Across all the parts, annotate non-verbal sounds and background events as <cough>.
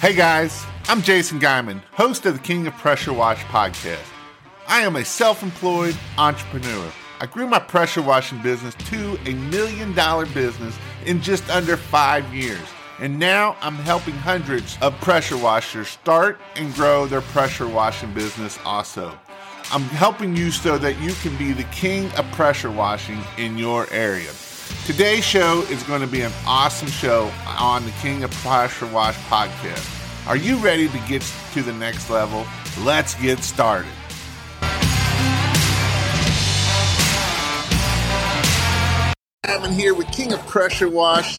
Hey guys, I'm Jason Guyman, host of the King of Pressure Wash podcast. I am a self employed entrepreneur. I grew my pressure washing business to a million dollar business in just under five years. And now I'm helping hundreds of pressure washers start and grow their pressure washing business also. I'm helping you so that you can be the king of pressure washing in your area. Today's show is going to be an awesome show on the King of Pressure Wash podcast. Are you ready to get to the next level? Let's get started. I'm here with King of Pressure Wash.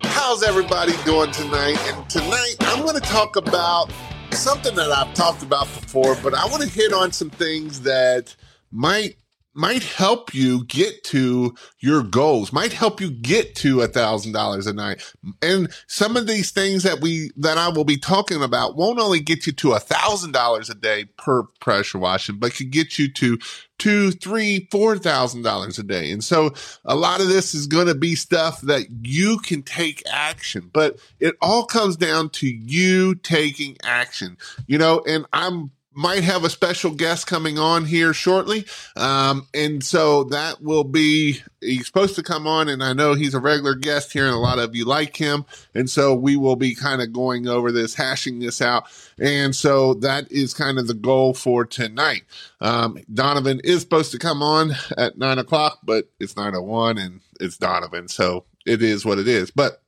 How's everybody doing tonight? And tonight I'm going to talk about something that I've talked about before, but I want to hit on some things that might might help you get to your goals, might help you get to a thousand dollars a night. And some of these things that we, that I will be talking about won't only get you to a thousand dollars a day per pressure washing, but could get you to two, three, four thousand dollars a day. And so a lot of this is going to be stuff that you can take action, but it all comes down to you taking action, you know, and I'm might have a special guest coming on here shortly. Um, and so that will be, he's supposed to come on, and I know he's a regular guest here, and a lot of you like him. And so we will be kind of going over this, hashing this out. And so that is kind of the goal for tonight. Um, Donovan is supposed to come on at nine o'clock, but it's 901 and it's Donovan. So it is what it is. But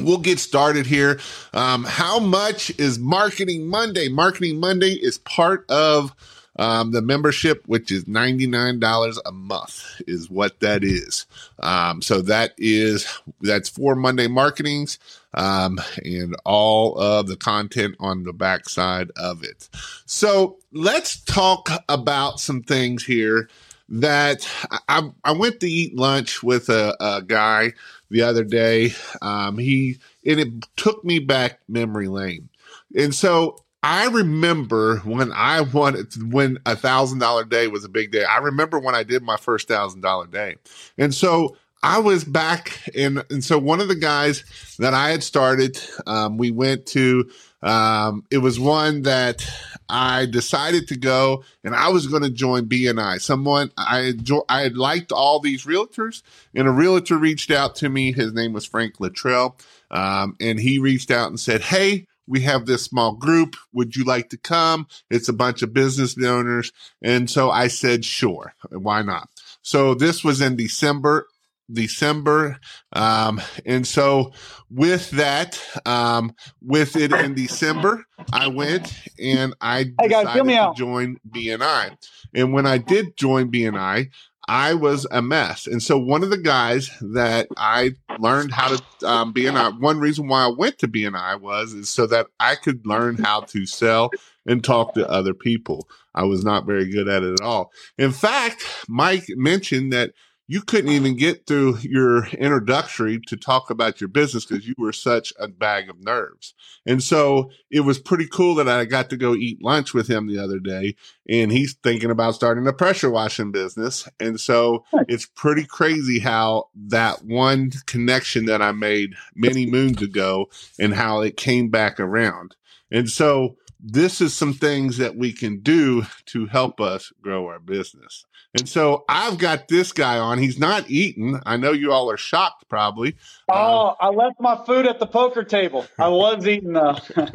We'll get started here. Um, how much is Marketing Monday? Marketing Monday is part of um, the membership, which is $99 a month, is what that is. Um, so that is, that's for Monday marketings, um, and all of the content on the backside of it. So let's talk about some things here that I, I went to eat lunch with a, a guy the other day. Um, he and it took me back memory lane, and so I remember when I wanted when a thousand dollar day was a big day. I remember when I did my first thousand dollar day, and so I was back in, and so one of the guys that I had started, um, we went to um, it was one that I decided to go and I was going to join BNI. Someone I I had liked all these realtors and a realtor reached out to me. His name was Frank Luttrell. Um, and he reached out and said, Hey, we have this small group. Would you like to come? It's a bunch of business owners. And so I said, sure. Why not? So this was in December December. Um, and so with that, um, with it in December, I went and I hey guys, decided to out. join BNI. And when I did join BNI, I was a mess. And so one of the guys that I learned how to um, BNI, one reason why I went to BNI was is so that I could learn how to sell and talk to other people. I was not very good at it at all. In fact, Mike mentioned that you couldn't even get through your introductory to talk about your business because you were such a bag of nerves. And so it was pretty cool that I got to go eat lunch with him the other day and he's thinking about starting a pressure washing business. And so it's pretty crazy how that one connection that I made many moons ago and how it came back around. And so this is some things that we can do to help us grow our business. And so I've got this guy on. He's not eating. I know you all are shocked, probably. Oh, um, I left my food at the poker table. I was eating though. <laughs>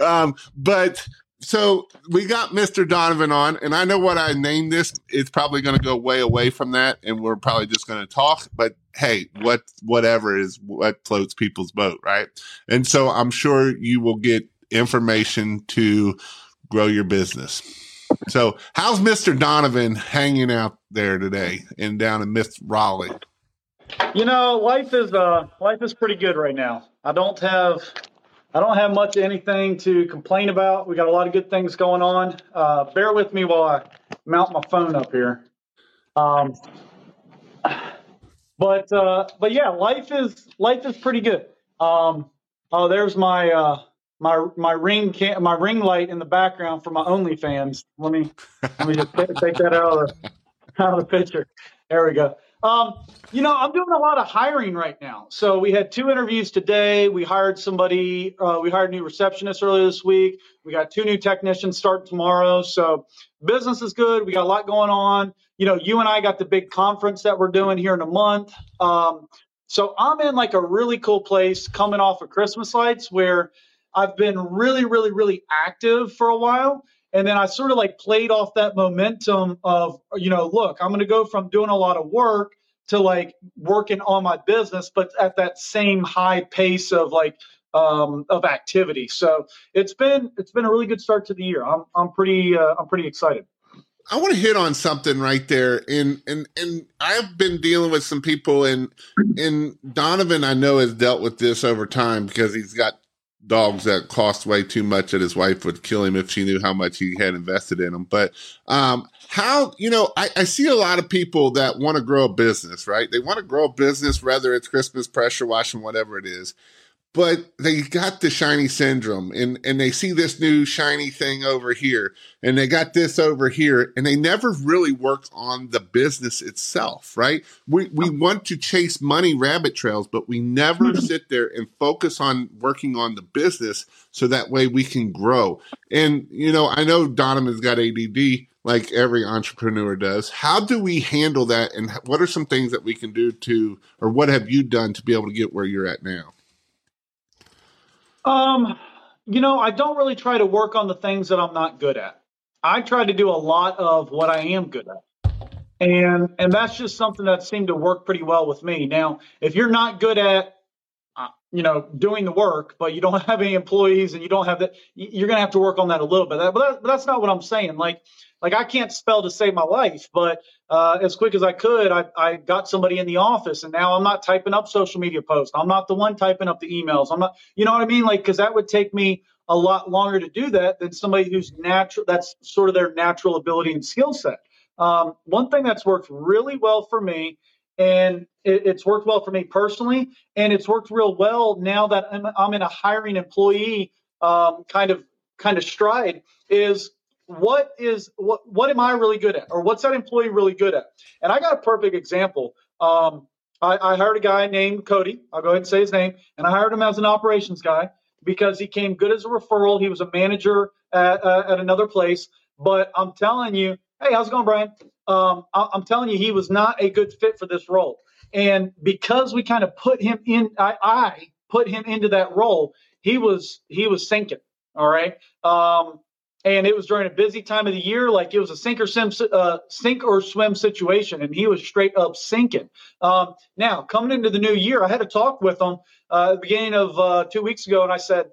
<laughs> um, but so we got Mr. Donovan on, and I know what I named this. It's probably going to go way away from that, and we're probably just going to talk. But hey, what whatever is what floats people's boat, right? And so I'm sure you will get information to grow your business. So, how's Mr. Donovan hanging out there today and down in Miss Raleigh? You know, life is uh life is pretty good right now. I don't have I don't have much anything to complain about. We got a lot of good things going on. Uh, bear with me while I mount my phone up here. Um, but uh, but yeah, life is life is pretty good. Um, oh, there's my uh, my my ring my ring light in the background for my OnlyFans. Let me let me just take that out of the, out of the picture. There we go. Um, you know, I'm doing a lot of hiring right now. So we had two interviews today. We hired somebody. Uh, we hired a new receptionist earlier this week. We got two new technicians start tomorrow. So business is good. We got a lot going on. You know, you and I got the big conference that we're doing here in a month. Um, so I'm in like a really cool place coming off of Christmas lights where I've been really, really, really active for a while. And then I sort of like played off that momentum of, you know, look, I'm going to go from doing a lot of work to like working on my business, but at that same high pace of like, um, of activity. So it's been it's been a really good start to the year. I'm I'm pretty uh, I'm pretty excited. I want to hit on something right there, and and and I've been dealing with some people, and and Donovan I know has dealt with this over time because he's got dogs that cost way too much that his wife would kill him if she knew how much he had invested in them. But um, how you know, I, I see a lot of people that want to grow a business, right? They want to grow a business, whether it's Christmas pressure washing, whatever it is but they got the shiny syndrome and, and they see this new shiny thing over here and they got this over here and they never really work on the business itself, right? We, we want to chase money rabbit trails, but we never mm-hmm. sit there and focus on working on the business so that way we can grow. And, you know, I know Donovan's got ADD like every entrepreneur does. How do we handle that? And what are some things that we can do to, or what have you done to be able to get where you're at now? Um, you know, I don't really try to work on the things that I'm not good at. I try to do a lot of what I am good at. And and that's just something that seemed to work pretty well with me. Now, if you're not good at you know, doing the work, but you don't <laughs> have any employees and you don't have that, you're going to have to work on that a little bit. But, that, but that's not what I'm saying. Like, like I can't spell to save my life, but uh, as quick as I could, I, I got somebody in the office, and now I'm not typing up social media posts. I'm not the one typing up the emails. I'm not, you know what I mean? Like, because that would take me a lot longer to do that than somebody who's natural. That's sort of their natural ability and skill set. Um, one thing that's worked really well for me, and it, it's worked well for me personally, and it's worked real well now that I'm, I'm in a hiring employee um, kind of kind of stride, is what is what what am I really good at, or what's that employee really good at? And I got a perfect example. Um, I, I hired a guy named Cody. I'll go ahead and say his name, and I hired him as an operations guy because he came good as a referral. He was a manager at, uh, at another place, but I'm telling you, hey, how's it going, Brian? Um, I, I'm telling you, he was not a good fit for this role. And because we kind of put him in, I, I put him into that role. He was he was sinking. All right. Um, and it was during a busy time of the year, like it was a sink or swim, uh, sink or swim situation, and he was straight up sinking. Um, now, coming into the new year, I had a talk with him uh, at the beginning of uh, two weeks ago, and I said,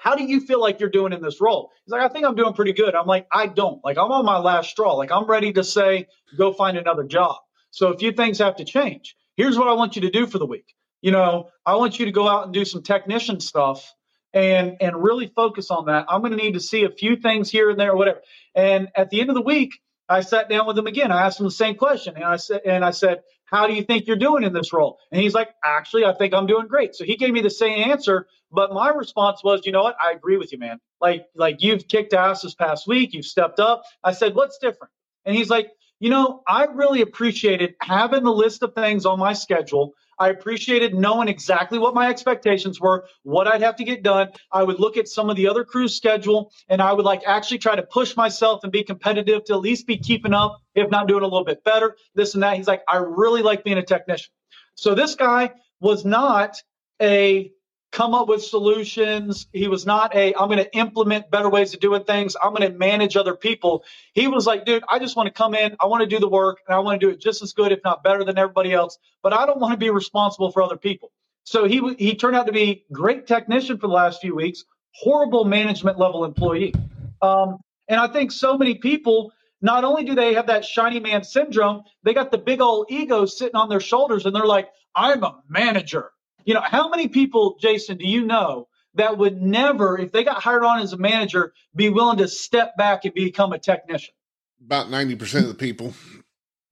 "How do you feel like you're doing in this role?" He's like, "I think I'm doing pretty good." I'm like, "I don't. Like, I'm on my last straw. Like, I'm ready to say, go find another job." So a few things have to change. Here's what I want you to do for the week. You know, I want you to go out and do some technician stuff and and really focus on that. I'm going to need to see a few things here and there, whatever. And at the end of the week, I sat down with him again. I asked him the same question, and I said, and I said, "How do you think you're doing in this role?" And he's like, "Actually, I think I'm doing great." So he gave me the same answer, but my response was, "You know what? I agree with you, man. Like like you've kicked ass this past week. You've stepped up." I said, "What's different?" And he's like, "You know, I really appreciated having the list of things on my schedule." I appreciated knowing exactly what my expectations were, what I'd have to get done. I would look at some of the other crews' schedule and I would like actually try to push myself and be competitive to at least be keeping up, if not doing a little bit better, this and that. He's like, I really like being a technician. So this guy was not a come up with solutions. He was not a, I'm going to implement better ways of doing things. I'm going to manage other people. He was like, dude, I just want to come in. I want to do the work and I want to do it just as good, if not better than everybody else. But I don't want to be responsible for other people. So he, he turned out to be great technician for the last few weeks, horrible management level employee. Um, and I think so many people, not only do they have that shiny man syndrome, they got the big old ego sitting on their shoulders and they're like, I'm a manager. You know, how many people, Jason, do you know that would never, if they got hired on as a manager, be willing to step back and become a technician? About 90% of the people.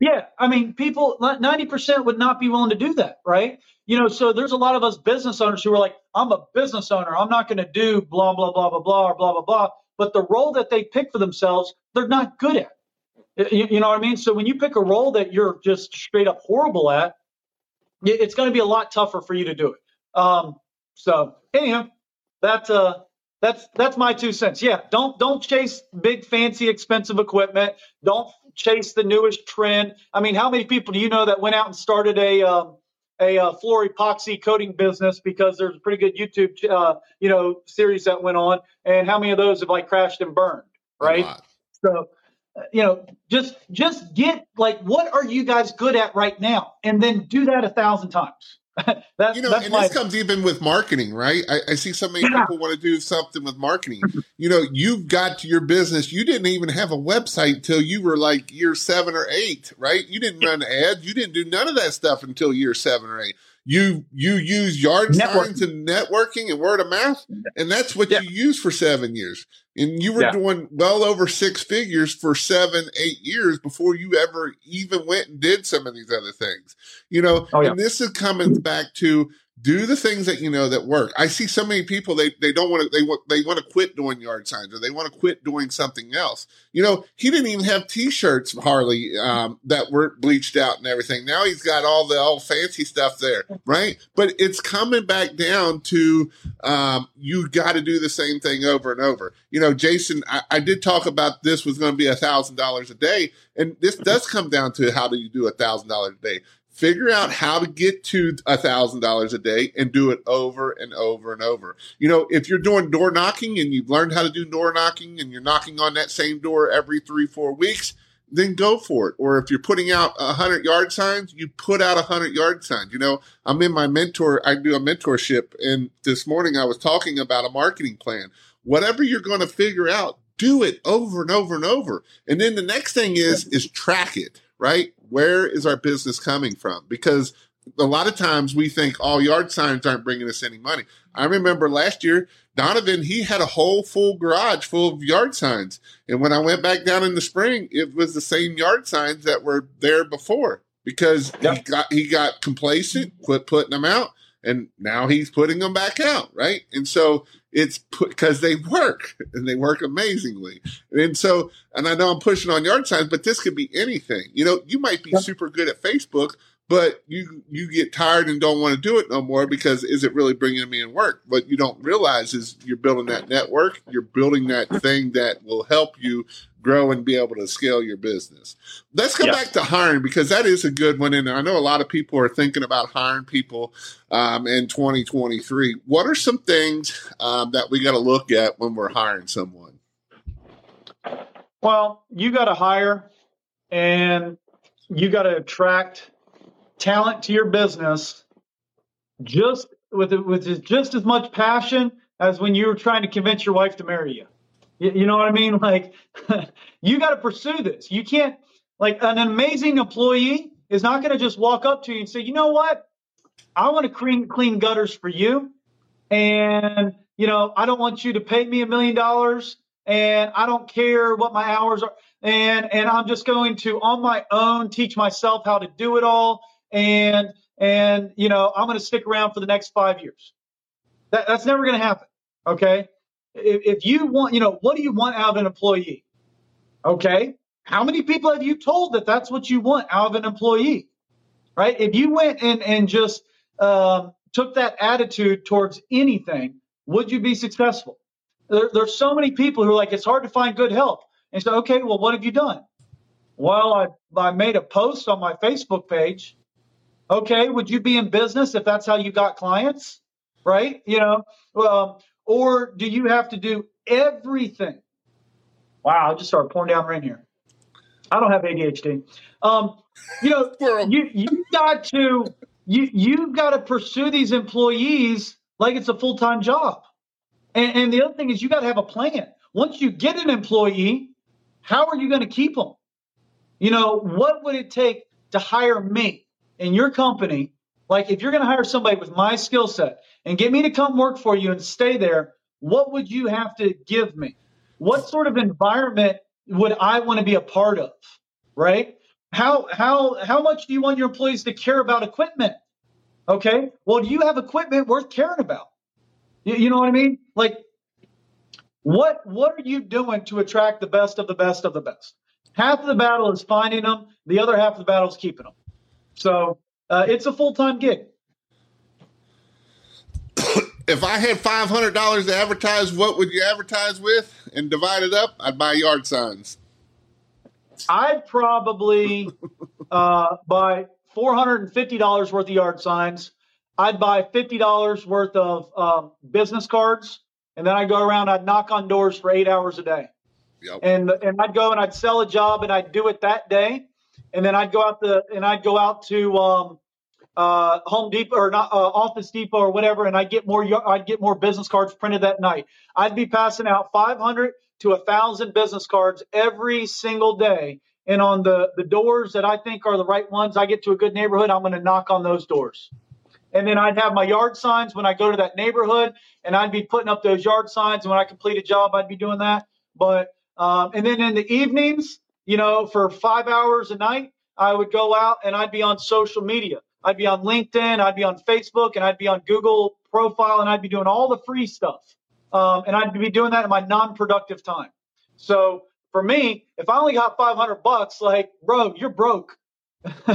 Yeah. I mean, people, 90% would not be willing to do that, right? You know, so there's a lot of us business owners who are like, I'm a business owner. I'm not going to do blah, blah, blah, blah, blah, or blah, blah, blah. But the role that they pick for themselves, they're not good at. You, you know what I mean? So when you pick a role that you're just straight up horrible at, it's going to be a lot tougher for you to do it. Um, so anyhow, that's uh that's that's my two cents. Yeah, don't don't chase big fancy expensive equipment. Don't chase the newest trend. I mean, how many people do you know that went out and started a um, a uh, floor epoxy coating business because there's a pretty good YouTube uh, you know series that went on, and how many of those have like crashed and burned, right? So Uh, you know, just just get like what are you guys good at right now, and then do that a thousand times. <laughs> that, you know, and my... this comes even with marketing, right? I, I see so many yeah. people want to do something with marketing. you know, you've got to your business. You didn't even have a website till you were like year seven or eight, right? You didn't run ads. You didn't do none of that stuff until year seven or eight. You you use yard networking. signs and networking and word of mouth, and that's what yeah. you use for seven years. And you were yeah. doing well over six figures for seven, eight years before you ever even went and did some of these other things. You know, oh, yeah. and this is coming back to do the things that you know that work. I see so many people they they don't want to they want they want to quit doing yard signs or they want to quit doing something else. You know, he didn't even have T-shirts Harley um, that were bleached out and everything. Now he's got all the all fancy stuff there, right? But it's coming back down to um, you got to do the same thing over and over. You know, Jason, I, I did talk about this was going to be a thousand dollars a day, and this mm-hmm. does come down to how do you do a thousand dollars a day figure out how to get to a thousand dollars a day and do it over and over and over. You know, if you're doing door knocking and you've learned how to do door knocking and you're knocking on that same door every three, four weeks, then go for it. Or if you're putting out a hundred yard signs, you put out a hundred yard signs. You know, I'm in my mentor, I do a mentorship and this morning I was talking about a marketing plan. Whatever you're going to figure out, do it over and over and over. And then the next thing is, is track it, right? where is our business coming from? Because a lot of times we think all yard signs aren't bringing us any money. I remember last year, Donovan, he had a whole full garage full of yard signs. And when I went back down in the spring, it was the same yard signs that were there before because yep. he got he got complacent, quit putting them out, and now he's putting them back out, right? And so it's because they work and they work amazingly. And so, and I know I'm pushing on yard signs, but this could be anything. You know, you might be super good at Facebook, but you you get tired and don't want to do it no more because is it really bringing me in work? What you don't realize is you're building that network, you're building that thing that will help you grow and be able to scale your business. Let's go back to hiring because that is a good one, and I know a lot of people are thinking about hiring people um, in 2023. What are some things um, that we got to look at when we're hiring someone? Well, you got to hire, and you got to attract talent to your business just with with just as much passion as when you were trying to convince your wife to marry you. You, you know what I mean? <laughs> Like <laughs> you got to pursue this. You can't like an amazing employee is not going to just walk up to you and say, "You know what? I want to clean clean gutters for you." And, you know, I don't want you to pay me a million dollars and I don't care what my hours are and and I'm just going to on my own teach myself how to do it all and and you know I'm going to stick around for the next five years. That, that's never going to happen. Okay, if, if you want, you know, what do you want out of an employee? Okay, how many people have you told that that's what you want out of an employee? Right? If you went and and just um, took that attitude towards anything, would you be successful? There, there's so many people who are like, it's hard to find good help. And so, okay, well, what have you done? Well, I, I made a post on my Facebook page Okay, would you be in business if that's how you got clients? Right? You know, um, or do you have to do everything? Wow, I just started pouring down rain here. I don't have ADHD. Um, you know, <laughs> you you got to you you've got to pursue these employees like it's a full time job. And, and the other thing is you got to have a plan. Once you get an employee, how are you going to keep them? You know, what would it take to hire me? In your company, like if you're going to hire somebody with my skill set and get me to come work for you and stay there, what would you have to give me? What sort of environment would I want to be a part of? Right? How how how much do you want your employees to care about equipment? Okay. Well, do you have equipment worth caring about? You, you know what I mean? Like, what what are you doing to attract the best of the best of the best? half of the battle is finding them. The other half of the battle is keeping them. So uh, it's a full time gig. <coughs> if I had five hundred dollars to advertise, what would you advertise with and divide it up? I'd buy yard signs. I'd probably <laughs> uh, buy four hundred and fifty dollars worth of yard signs. I'd buy fifty dollars worth of um, business cards, and then I'd go around. I'd knock on doors for eight hours a day, Yep. and and I'd go and I'd sell a job, and I'd do it that day, and then I'd go out the and I'd go out to um, uh, Home Depot or not uh, Office Depot or whatever, and I'd get more. I'd get more business cards printed that night. I'd be passing out five hundred to a thousand business cards every single day. And on the the doors that I think are the right ones, I get to a good neighborhood, I'm going to knock on those doors. And then I'd have my yard signs when I go to that neighborhood, and I'd be putting up those yard signs. And when I complete a job, I'd be doing that. But um, and then in the evenings, you know, for five hours a night, I would go out and I'd be on social media. I'd be on LinkedIn, I'd be on Facebook, and I'd be on Google profile, and I'd be doing all the free stuff. Um, and I'd be doing that in my non-productive time. So for me, if I only got 500 bucks, like, bro, you're broke. <laughs>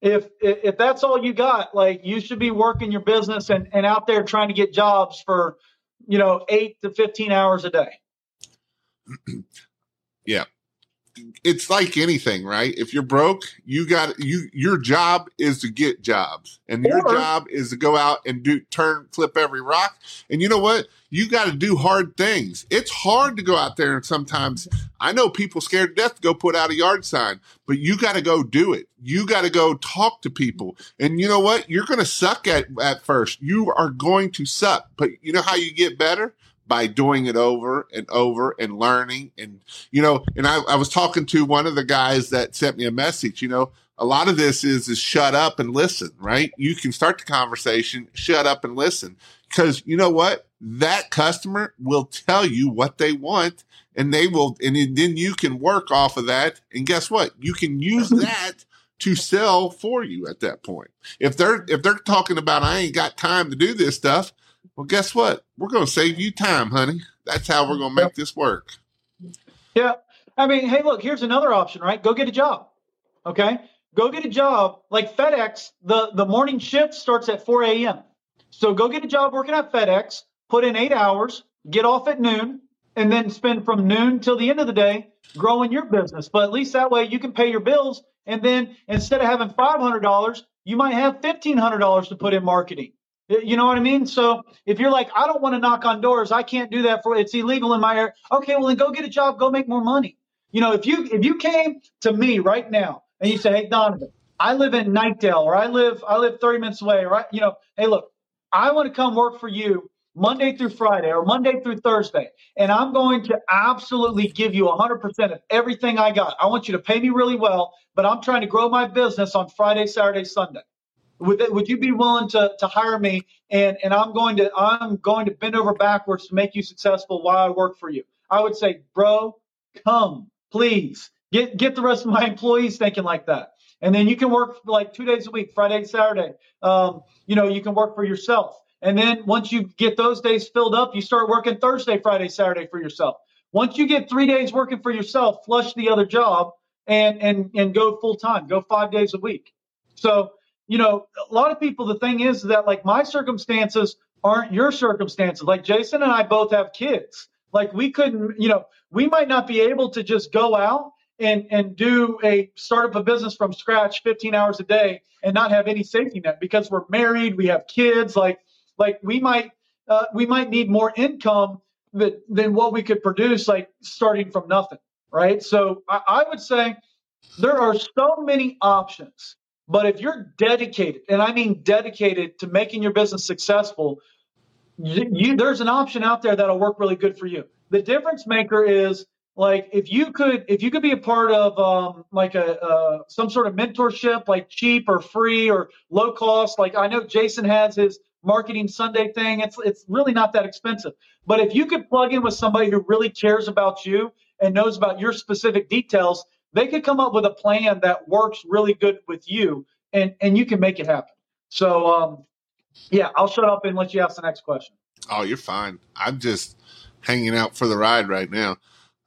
if if that's all you got, like, you should be working your business and, and out there trying to get jobs for, you know, eight to 15 hours a day. <clears throat> yeah it's like anything, right? If you're broke, you got you your job is to get jobs. And your Or- job is to go out and do turn flip every rock. And you know what? You got to do hard things. It's hard to go out there and sometimes I know people scared to death to go put out a yard sign, but you got to go do it. You got to go talk to people. And you know what? You're going to suck at at first. You are going to suck. But you know how you get better? By doing it over and over and learning and you know, and I, I was talking to one of the guys that sent me a message, you know, a lot of this is is shut up and listen, right? You can start the conversation, shut up and listen. Because you know what? That customer will tell you what they want and they will and then you can work off of that. And guess what? You can use <laughs> that to sell for you at that point. If they're if they're talking about I ain't got time to do this stuff, well guess what? We're gonna save you time, honey. That's how we're gonna make this work. Yeah. I mean, hey, look, here's another option, right? Go get a job. Okay. Go get a job. Like FedEx, the, the morning shift starts at 4 a.m. So go get a job working at FedEx, put in eight hours, get off at noon, and then spend from noon till the end of the day growing your business. But at least that way you can pay your bills. And then instead of having $500, you might have $1,500 to put in marketing. Uh, you know what I mean? So if you're like, I don't want to knock on doors, I can't do that for it's illegal in my area. Okay, well then go get a job, go make more money. You know, if you if you came to me right now and you say, Hey Donovan, I live in Knightdale or I live I live 30 minutes away, right? You know, hey look, I want to come work for you Monday through Friday or Monday through Thursday, and I'm going to absolutely give you 100% of everything I got. I want you to pay me really well, but I'm trying to grow my business on Friday, Saturday, Sunday would would you be willing to to hire me and and I'm going to I'm going to bend over backwards to make you successful while I work for you? I would say, bro, come, please. Get get the rest of my <laughs> employees thinking like that. And then you can work like two days a week, Friday, Saturday. Um, you know, you can work for yourself. And then once you get those days filled up, you start working Thursday, Friday, Saturday for yourself. Once you get three days working for yourself, flush the other job and and and go full time, go five days a week. So you know, a lot of people, the thing is that like my circumstances aren't your circumstances. Like Jason and I both have kids. Like we couldn't, you know, we might not be able to just go out and and do a start up a business from scratch 15 hours a day and not have any safety net because we're married, we have kids. Like like we might uh, we might need more income that, than what we could produce, like starting from nothing, right? So I, I would say there are so many options but if you're dedicated, and I mean dedicated to making your business successful, you, you, there's an option out there that'll work really good for you. The difference maker is like if you could if you could be a part of um, like a uh, some sort of mentorship, like cheap or free or low cost. Like I know Jason has his marketing Sunday thing. It's it's really not that expensive. But if you could plug in with somebody who really cares about you and knows about your specific details, they could come up with a plan that works really good with you and and you can make it happen so um yeah i'll shut up and let you ask the next question Oh, you're fine. I'm just hanging out for the ride right now.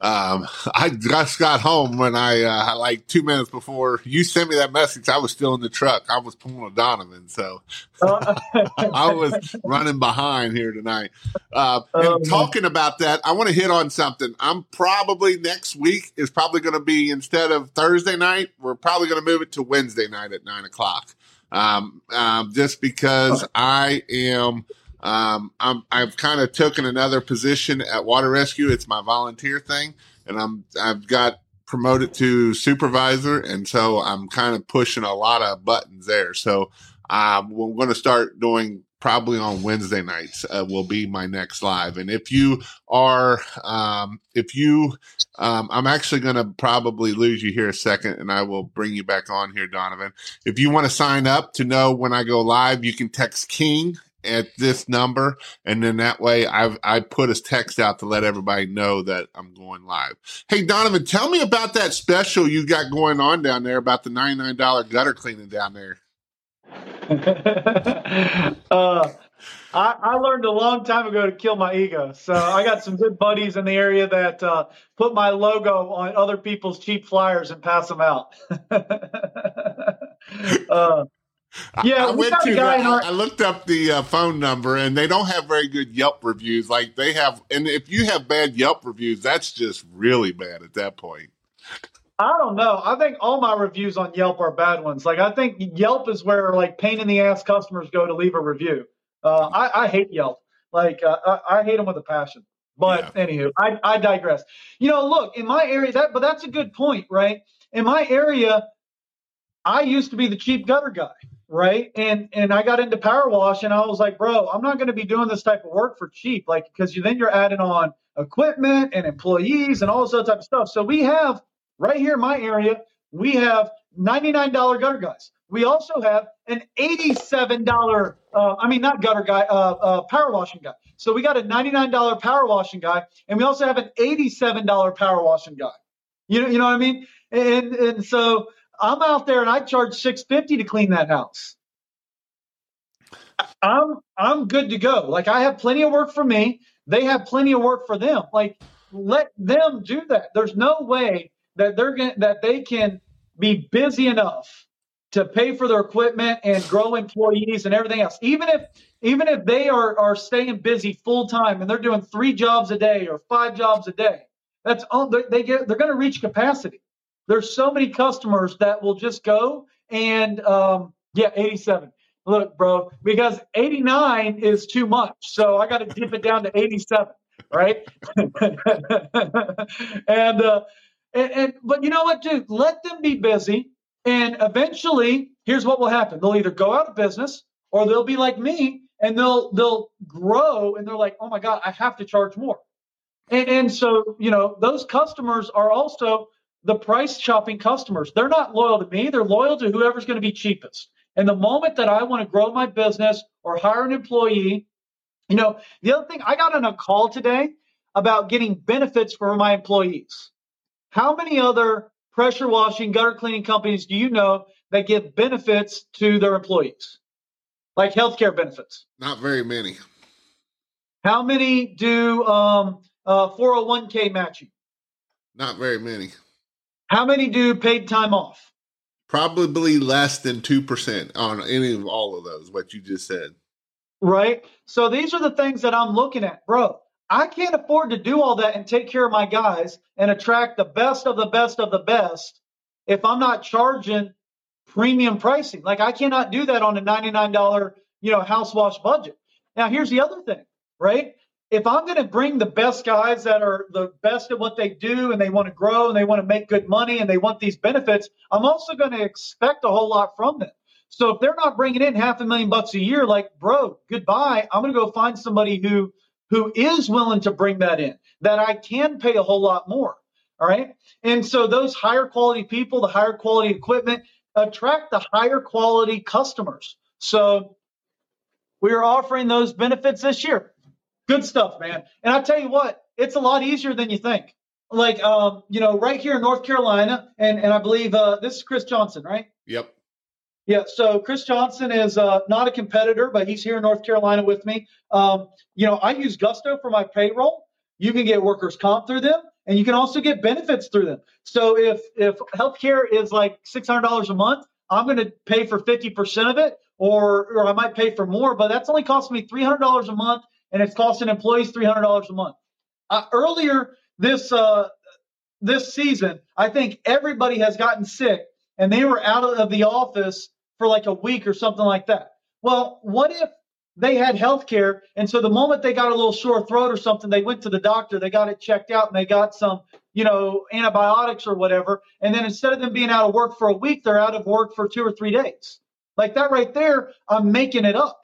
Um, I just got home when I, uh, like two minutes before you sent me that message, I was still in the truck. I was pulling a Donovan. So uh, <laughs> I was running behind here tonight. Uh, and oh, talking about that, I want to hit on something. I'm probably next week is probably going to be instead of Thursday night, we're probably going to move it to Wednesday night at nine o'clock. Um, um, just because I am, um, I'm, I've kind of taken another position at Water Rescue. It's my volunteer thing, and I'm I've got promoted to supervisor, and so I'm kind of pushing a lot of buttons there. So um, we're going to start doing probably on Wednesday nights uh, will be my next live. And if you are, um, if you, um, I'm actually going to probably lose you here a second and I will bring you back on here, Donovan. If you want to sign up to know when I go live, you can text King at this number, and then that way I've I put a text out to let everybody know that I'm going live. Hey Donovan, tell me about that special you got going on down there about the ninety nine dollar gutter cleaning down there. <laughs> uh, I, I, learned a long time ago to kill my ego. So I got some good buddies in the area that uh, put my logo on other people's cheap flyers and pass them out. <laughs> uh, yeah, I, I went to. I, our- I, looked up the uh, phone number, and they don't have very good Yelp reviews. Like they have, and if you have bad Yelp reviews, that's just really bad at that point. I don't know. I think all my reviews on Yelp are bad ones. Like I think Yelp is where like pain in the ass customers go to leave a review. Uh, I, I, hate Yelp. Like uh, I, I, hate them with a passion. But yeah. anywho, I, I digress. You know, look in my area that, but that's a good point, right? In my area, I used to be the cheap gutter guy right? And and I got into power wash and I was like, bro, I'm not going to be doing this type of work for cheap, like because you then you're adding on equipment and employees and all this other type of stuff. So we have right here in my area, we have $99 gutter guys. We also have an $87, uh, I mean, not gutter guy, uh, uh, power washing guy. So we got a $99 power washing guy, and we also have an $87 power washing guy. You know, you know what I mean? And and so I'm out there and I charge 650 to clean that house. I'm I'm good to go. Like I have plenty of work for me. They have plenty of work for them. Like let them do that. There's no way that they're going that they can be busy enough to pay for their equipment and grow employees and everything else. Even if even if they are are staying busy full time and they're doing three jobs a day or five jobs a day, that's all they get. They're going to reach capacity. There's so many customers that will just go and um, yeah, 87. Look, bro, because 89 is too much, so I got to dip it down to 87, right? <laughs> and uh, and, and but you know what, dude? Let them be busy, and eventually, here's what will happen: they'll either go out of business, or they'll be like me, and they'll they'll grow, and they're like, oh my god, I have to charge more. And, and so, you know, those customers are also the price shopping customers. They're not loyal to me, they're loyal to whoever's going to be cheapest. And the moment that I want to grow my business or hire an employee, you know, the other thing, I got on a call today about getting benefits for my employees. How many other pressure washing, gutter cleaning companies do you know that give benefits to their employees? Like healthcare benefits? Not very many. How many do um, uh, 401k matching? Not very many. How many do paid time off? Probably less than 2% on any of all of those, what you just said. Right. So these are the things that I'm looking at, bro. I can't afford to do all that and take care of my guys and attract the best of the best of the best if I'm not charging premium pricing. Like I cannot do that on a $99, you know, house wash budget. Now here's the other thing, right? If I'm going to bring the best guys that are the best at what they do and they want to grow and they want to make good money and they want these benefits, I'm also going to expect a whole lot from them. So if they're not bringing in half a million bucks a year, like, bro, goodbye. I'm going to go find somebody who who is willing to bring that in, that I can pay a whole lot more. All right. And so those higher quality people, the higher quality equipment attract the higher quality customers. So we are offering those benefits this year. Good stuff, man. And I tell you what, it's a lot easier than you think. Like, um, you know, right here in North Carolina, and and I believe uh, this is Chris Johnson, right? Yep. Yeah. So Chris Johnson is uh, not a competitor, but he's here in North Carolina with me. Um, you know, I use Gusto for my payroll. You can get workers' comp through them. and you can also get benefits through them. So if if healthcare is like six hundred dollars a month, I'm going to pay for fifty percent of it, or or I might pay for more, but that's only costing me three hundred dollars a month, and it's costing employees three hundred dollars a month. Uh, earlier this uh, this season, I think everybody has gotten sick, and they were out of the office for like a week or something like that. Well, what if they had health care. And so the moment they got a little sore throat or something, they went to the doctor, they got it checked out, and they got some, you know, antibiotics or whatever. And then instead of them being out of work for a week, they're out of work for two or three days. Like that right there, I'm making it up.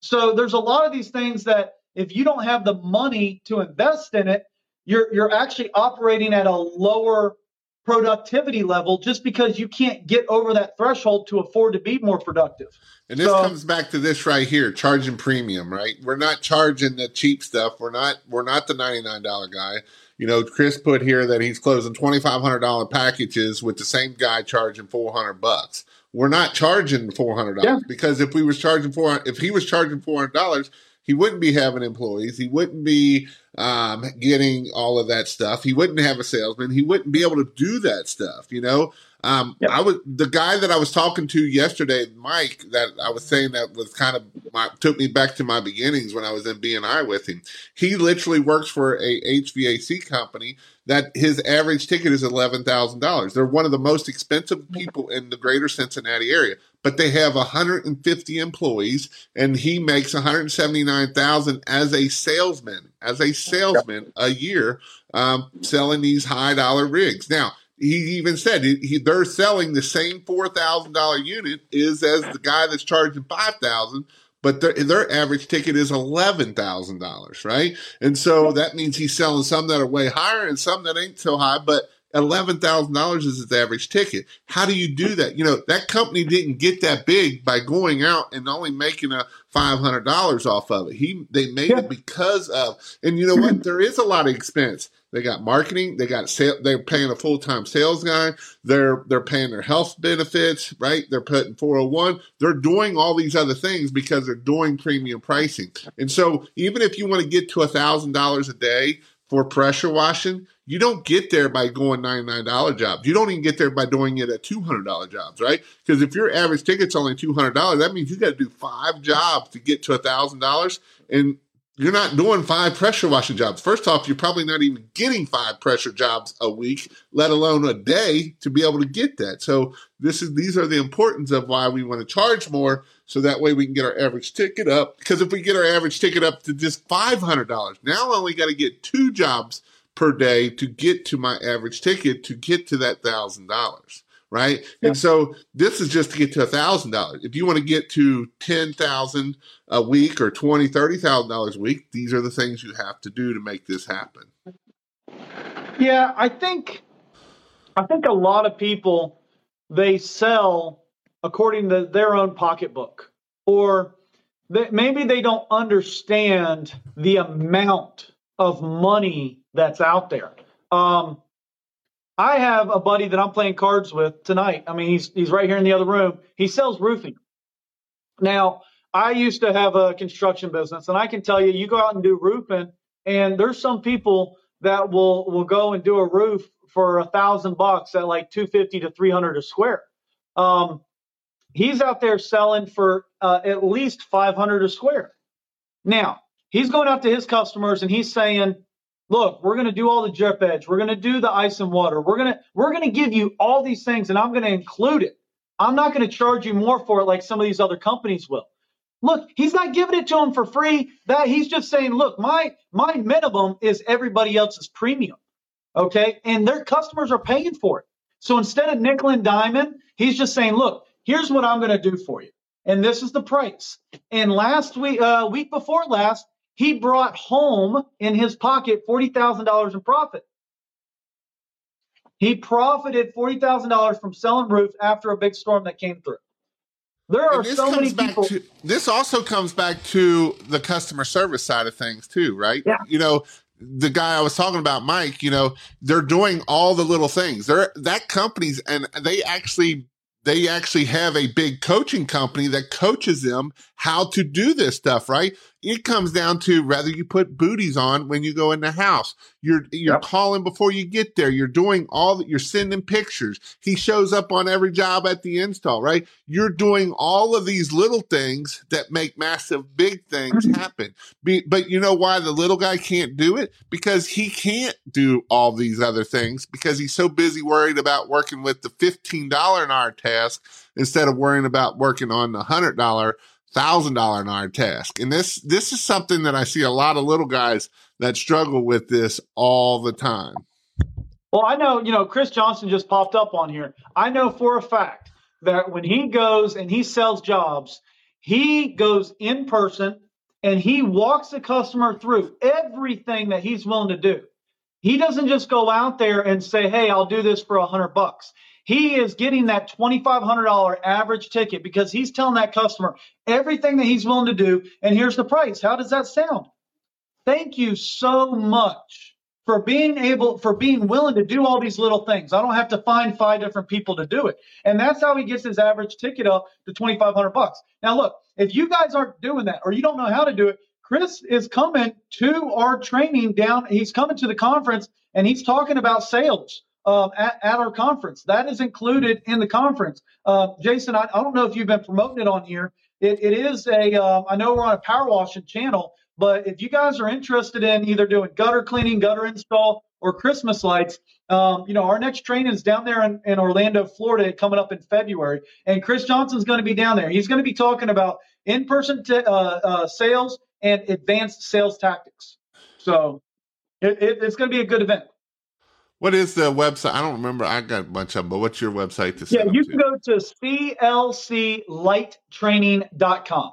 So there's a lot of these things that if you don't have the money to invest in it, you're you're actually operating at a lower productivity level just because you can't get over that threshold to afford to be more productive. And this so, comes back to this right here, charging premium, right? We're not charging the cheap stuff. We're not we're not the $99 guy. You know, Chris put here that he's closing $2500 packages with the same guy charging 400 bucks. We're not charging $400 yeah. because if we was charging 400 if he was charging $400, he wouldn't be having employees. He wouldn't be um, getting all of that stuff. He wouldn't have a salesman. He wouldn't be able to do that stuff. You know, um, yep. I was the guy that I was talking to yesterday, Mike. That I was saying that was kind of my, took me back to my beginnings when I was in BNI with him. He literally works for a HVAC company that his average ticket is eleven thousand dollars. They're one of the most expensive people in the greater Cincinnati area, but they have 150 employees, and he makes 179,000 as a salesman, as a salesman a year, um, selling these high dollar rigs. Now he even said he, he, they're selling the same four thousand dollar unit is as the guy that's charging five thousand, but their, their average ticket is eleven thousand dollars, right? And so that means he's selling some that are way higher and some that ain't so high, but eleven thousand dollars is his average ticket. How do you do that? You know that company didn't get that big by going out and only making a five hundred dollars off of it. He they made yeah. it because of, and you know what? There is a lot of expense. They got marketing. They got sale. They're paying a full time sales guy. They're they're paying their health benefits, right? They're putting four hundred one. They're doing all these other things because they're doing premium pricing. And so even if you want to get to a thousand dollars a day for pressure washing, you don't get there by going $99 jobs. You don't even get there by doing it at $200 jobs, right? Because if your average ticket's only $200, that means you got to do five jobs to get to $1,000. And you're not doing five pressure washing jobs. First off, you're probably not even getting five pressure jobs a week, let alone a day to be able to get that. So this is these are the importance of why we want to charge more so that way we can get our average ticket up. Because if we get our average ticket up to just five hundred dollars, now I only got to get two jobs per day to get to my average ticket to get to that thousand dollars right? Yeah. And so this is just to get to a thousand dollars. If you want to get to ten thousand a week or twenty, thirty thousand dollars a week, these are the things you have to do to make this happen. Yeah, I think I think a lot of people they sell according to their own pocketbook, or they, maybe they don't understand the amount of money that's out there. Um, I have a buddy that I'm playing cards with tonight. I mean, he's he's right here in the other room. He sells roofing. Now, I used to have a construction business, and I can tell you, you go out and do roofing, and there's some people that will will go and do a roof for a thousand bucks at like two fifty to three hundred a square. Um, he's out there selling for uh, at least five hundred a square. Now, he's going out to his customers and he's saying, look, we're going to do all the drip edge. We're going to do the ice and water. We're going to we're going to give you all these things and I'm going to include it. I'm not going to charge you more for it like some of these other companies will. Look, he's not giving it to them for free. That he's just saying, look, my my minimum is everybody else's premium. Okay? And their customers are paying for it. So instead of nickel and diamond, he's just saying, look, here's what I'm going to do for you. And this is the price. And last week, uh, week before last, he brought home in his pocket $40,000 in profit. He profited $40,000 from selling roofs after a big storm that came through. There are so many people. To, this also comes back to the customer service side of things, too, right? Yeah. You know, the guy I was talking about, Mike, you know, they're doing all the little things. They're that company's and they actually they actually have a big coaching company that coaches them how to do this stuff, right? It comes down to whether you put booties on when you go in the house. You're you're yep. calling before you get there. You're doing all that. You're sending pictures. He shows up on every job at the install, right? You're doing all of these little things that make massive big things mm-hmm. happen. Be, but you know why the little guy can't do it? Because he can't do all these other things because he's so busy worried about working with the $15 an hour task instead of worrying about working on the $100 thousand dollar an hour task. And this this is something that I see a lot of little guys that struggle with this all the time. Well, I know, you know, Chris Johnson just popped up on here. I know for a fact that when he goes and he sells jobs, he goes in person and he walks the customer through everything that he's willing to do. He doesn't just go out there and say, "Hey, I'll do this for a hundred bucks." He is getting that $2,500 average ticket because he's telling that customer everything that he's willing to do. And here's the price. How does that sound? Thank you so much for being able, for being willing to do all these little things. I don't have to find five different people to do it. And that's how he gets his average ticket up to 2,500 bucks. Now, look, if you guys aren't doing that or you don't know how to do it, Chris is coming to our training down. He's coming to the conference and he's talking about sales um, at, at, our conference. That is included in the conference. Uh, Jason, I, I, don't know if you've been promoting it on here. it, it is a. Uh, I know we're on a power washing channel, but if you guys are interested in either doing gutter cleaning, gutter install, or Christmas lights, um, you know, our next training is down there in, in Orlando, Florida, coming up in February. And Chris Johnson's going to be down there. He's going to be talking about in person t- uh, uh, sales and advanced sales tactics. So it, it, it's going to be a good event. What is the website? I don't remember. I got a bunch of them, but what's your website to see? Yeah, you can to? go to clclighttraining.com.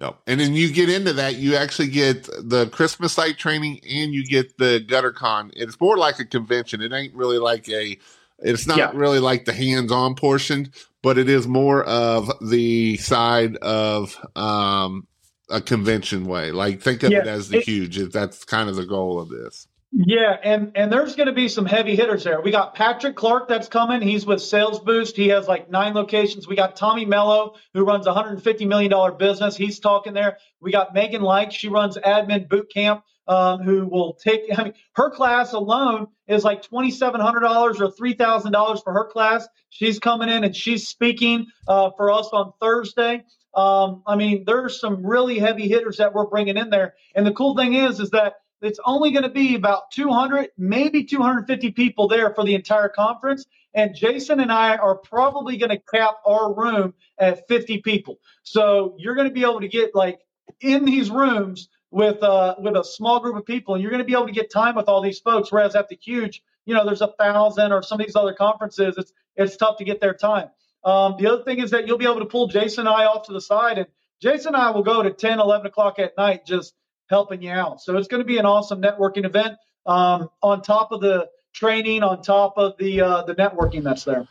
Yep. And then you get into that, you actually get the Christmas light training and you get the GutterCon. It's more like a convention. It ain't really like a it's not yeah. really like the hands-on portion, but it is more of the side of um a convention way. Like think of yeah, it as the it, huge. That's kind of the goal of this. Yeah, and and there's going to be some heavy hitters there. We got Patrick Clark that's coming. He's with Sales Boost. He has like nine locations. We got Tommy Mello who runs a 150 million dollar business. He's talking there. We got Megan Like. She runs Admin Boot Camp. Um, who will take? I mean, her class alone is like twenty seven hundred dollars or three thousand dollars for her class. She's coming in and she's speaking uh, for us on Thursday. Um, I mean, there's some really heavy hitters that we're bringing in there. And the cool thing is, is that it's only going to be about 200, maybe 250 people there for the entire conference. And Jason and I are probably going to cap our room at 50 people. So you're going to be able to get like in these rooms with uh, with a small group of people, and you're going to be able to get time with all these folks. Whereas at the huge, you know, there's a thousand or some of these other conferences, it's it's tough to get their time. Um, the other thing is that you'll be able to pull Jason and I off to the side, and Jason and I will go to 10, 11 o'clock at night just helping you out. So it's going to be an awesome networking event um, on top of the training, on top of the uh, the networking that's there.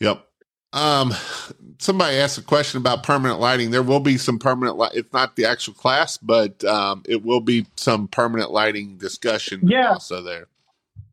Yep. Um, somebody asked a question about permanent lighting. There will be some permanent light. It's not the actual class, but um, it will be some permanent lighting discussion yeah. also there.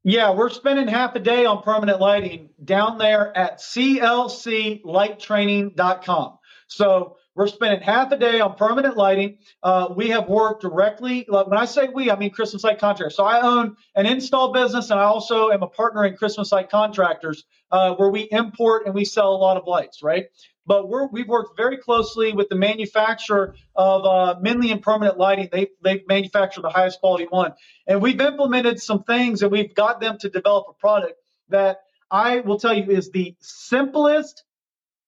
Yeah, we're spending half a day on permanent lighting down there at clclighttraining.com. So we're spending half a day on permanent lighting. Uh, we have worked directly. When I say we, I mean Christmas Light Contractors. So I own an install business, and I also am a partner in Christmas Light Contractors, uh, where we import and we sell a lot of lights, right? But we have worked very closely with the manufacturer of uh, Minley and Permanent Lighting. They they manufacture the highest quality one, and we've implemented some things, and we've got them to develop a product that I will tell you is the simplest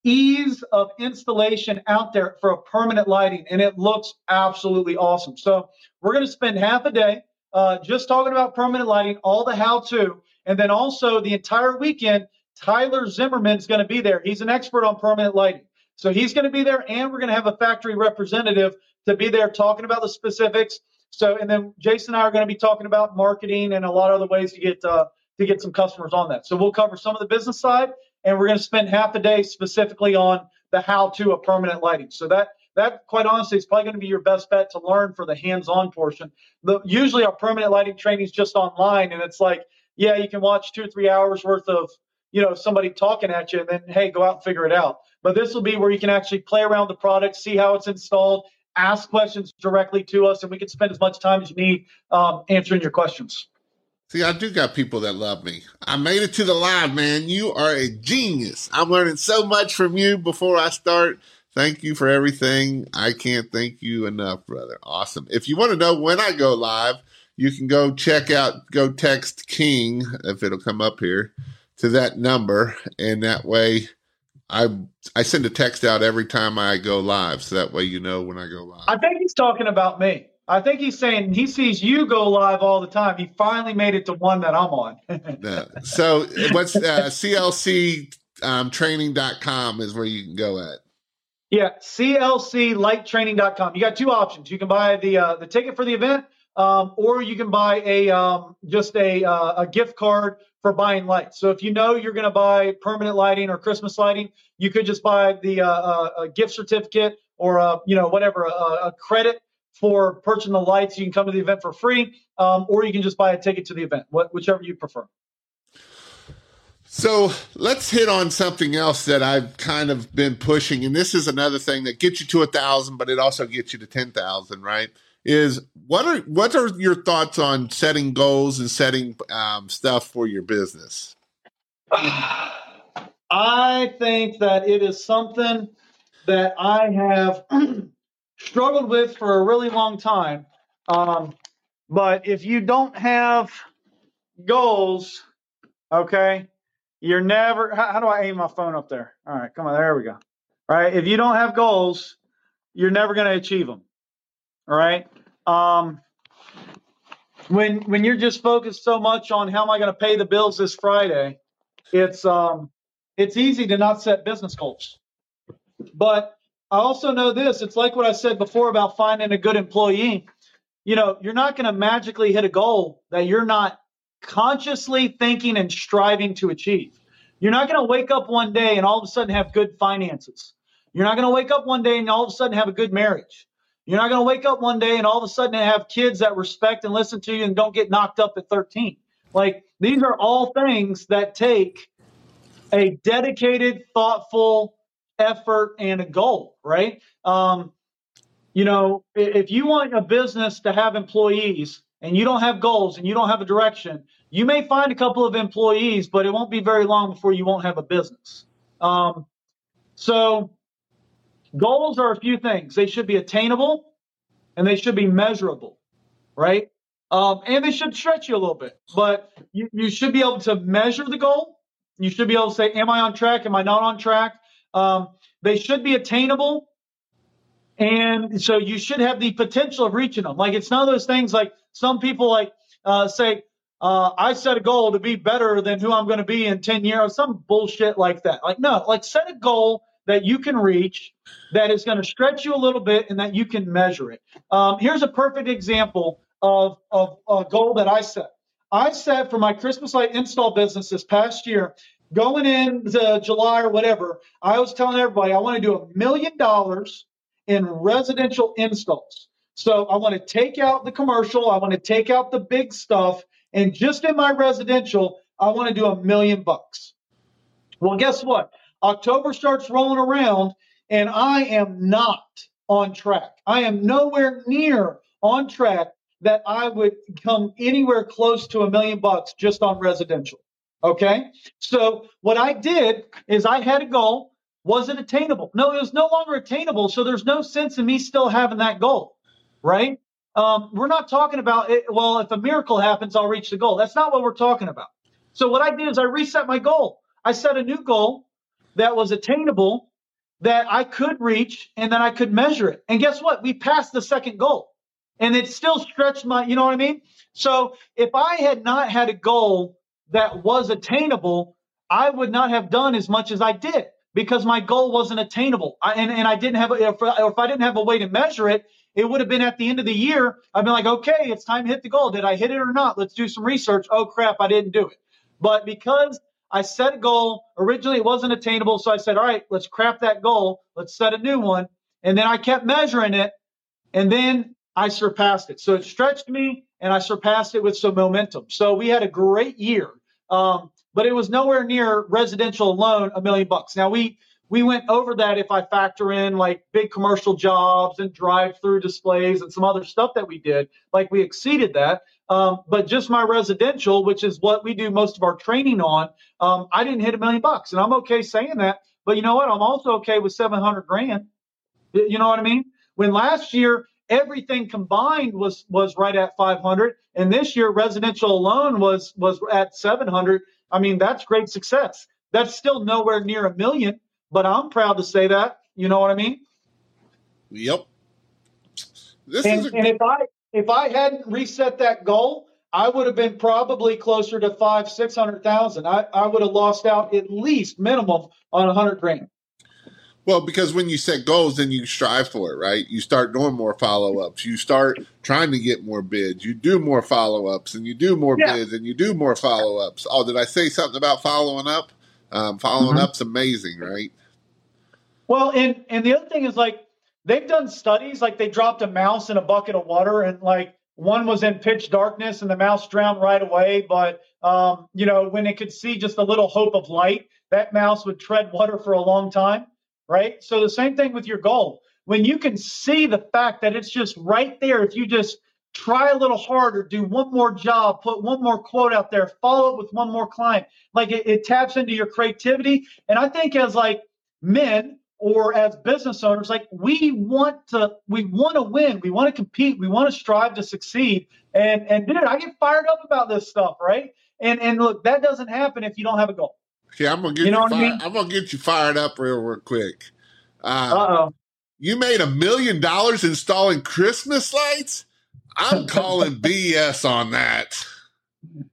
ease of installation out there for a permanent lighting, and it looks absolutely awesome. So we're going to spend half a day uh, just talking about permanent lighting, all the how-to, and then also the entire weekend. Tyler Zimmerman's going to be there. He's an expert on permanent lighting. So he's going to be there, and we're going to have a factory representative to be there talking about the specifics. So, and then Jason and I are going to be talking about marketing and a lot of other ways to get uh, to get some customers on that. So we'll cover some of the business side, and we're going to spend half a day specifically on the how-to of permanent lighting. So that that quite honestly is probably going to be your best bet to learn for the hands-on portion. The, usually our permanent lighting training is just online, and it's like, yeah, you can watch two or three hours worth of you know somebody talking at you, and then hey, go out and figure it out. But this will be where you can actually play around the product, see how it's installed, ask questions directly to us, and we can spend as much time as you need um, answering your questions. See, I do got people that love me. I made it to the live, man. You are a genius. I'm learning so much from you before I start. Thank you for everything. I can't thank you enough, brother. Awesome. If you want to know when I go live, you can go check out, go text King, if it'll come up here, to that number. And that way, I I send a text out every time I go live. So that way you know when I go live. I think he's talking about me. I think he's saying he sees you go live all the time. He finally made it to one that I'm on. <laughs> yeah. So what's uh, CLCtraining.com is where you can go at. Yeah, CLClighttraining.com. You got two options. You can buy the uh, the ticket for the event, um, or you can buy a um, just a uh, a gift card for buying lights. So if you know you're going to buy permanent lighting or Christmas lighting, you could just buy the uh, uh a gift certificate or a you know whatever a, a, credit for purchasing the lights. You can come to the event for free, um, or you can just buy a ticket to the event, what, whichever you prefer. So let's hit on something else that I've kind of been pushing, and this is another thing that gets you to a thousand, but it also gets you to ten thousand, right? Is what are what are your thoughts on setting goals and setting um, stuff for your business? <sighs> I think that it is something that I have <clears throat> struggled with for a really long time. Um, but if you don't have goals, okay, you're never. How, how, do I aim my phone up there? All right, come on. There we go. All right. If you don't have goals, you're never going to achieve them. All right. Um, when when you're just focused so much on how am I going to pay the bills this Friday, it's um it's easy to not set business goals. But I also know this. It's like what I said before about finding a good employee. You know, you're not going to magically hit a goal that you're not consciously thinking and striving to achieve. You're not going to wake up one day and all of a sudden have good finances. You're not going to wake up one day and all of a sudden have a good marriage. You're not going to wake up one day and all of a sudden have kids that respect and listen to you and don't get knocked up at 13. Like these are all things that take a dedicated, thoughtful effort and a goal, right? Um, you know, if you want a business to have employees and you don't have goals and you don't have a direction, you may find a couple of employees, but it won't be very long before you won't have a business. Um, so, goals are a few things. They should be attainable and they should be measurable, right? Um, and they should stretch you a little bit, but you, you should be able to measure the goal. You should be able to say, Am I on track? Am I not on track? Um, they should be attainable and so you should have the potential of reaching them. Like it's none of those things like some people like uh, say, uh, I set a goal to be better than who I'm going to be in 10 years, some bullshit like that. Like, no, like set a goal that you can reach that is going to stretch you a little bit and that you can measure it. Um, here's a perfect example of, of a goal that I set. I set for my Christmas light install business this past year, going into July or whatever, I was telling everybody I want to do a million dollars in residential installs. So I want to take out the commercial, I want to take out the big stuff, and just in my residential, I want to do a million bucks. Well, guess what? October starts rolling around, and I am not on track. I am nowhere near on track that I would come anywhere close to a million bucks just on residential. Okay. So what I did is I had a goal. Was it attainable? No, it was no longer attainable. So there's no sense in me still having that goal, right? Um, we're not talking about it. Well, if a miracle happens, I'll reach the goal. That's not what we're talking about. So what I did is I reset my goal. I set a new goal that was attainable, that I could reach, and then I could measure it. And guess what? We passed the second goal, and it still stretched my. You know what I mean? So if I had not had a goal that was attainable, I would not have done as much as I did because my goal wasn't attainable. I, and, and I didn't have, a, if, if I didn't have a way to measure it, it would have been at the end of the year. I've been like, okay, it's time to hit the goal. Did I hit it or not? Let's do some research. Oh crap, I didn't do it. But because I set a goal, originally it wasn't attainable. So I said, all right, let's crap that goal. Let's set a new one. And then I kept measuring it. And then I surpassed it. So it stretched me and I surpassed it with some momentum. So we had a great year. Um, but it was nowhere near residential alone a million bucks. Now we we went over that if I factor in like big commercial jobs and drive-through displays and some other stuff that we did. Like we exceeded that. Um, but just my residential, which is what we do most of our training on, um, I didn't hit a million bucks, and I'm okay saying that. But you know what? I'm also okay with 700 grand. You know what I mean? When last year everything combined was was right at 500, and this year residential alone was was at 700. I mean that's great success. That's still nowhere near a million, but I'm proud to say that. You know what I mean? Yep. This and, is a- and if I if I hadn't reset that goal, I would have been probably closer to five, six hundred thousand. I, I would have lost out at least minimum on a hundred grand. Well, because when you set goals, then you strive for it, right? You start doing more follow ups. You start trying to get more bids. You do more follow ups, and you do more yeah. bids, and you do more follow ups. Oh, did I say something about following up? Um, following mm-hmm. up's amazing, right? Well, and and the other thing is like they've done studies like they dropped a mouse in a bucket of water and like one was in pitch darkness and the mouse drowned right away but um, you know when it could see just a little hope of light that mouse would tread water for a long time right? So the same thing with your goal. When you can see the fact that it's just right there if you just try a little harder do one more job put one more quote out there follow up with one more client like it, it taps into your creativity. And i think as like men or as business owners like we want to we want to win we want to compete we want to strive to succeed. And and dude i get fired up about this stuff right? And and look that doesn't happen if you don't have a goal okay i'm gonna get you, know you fired, I mean? i'm gonna get you fired up real real quick um, uh-oh you made a million dollars installing christmas lights i'm calling <laughs> bs on that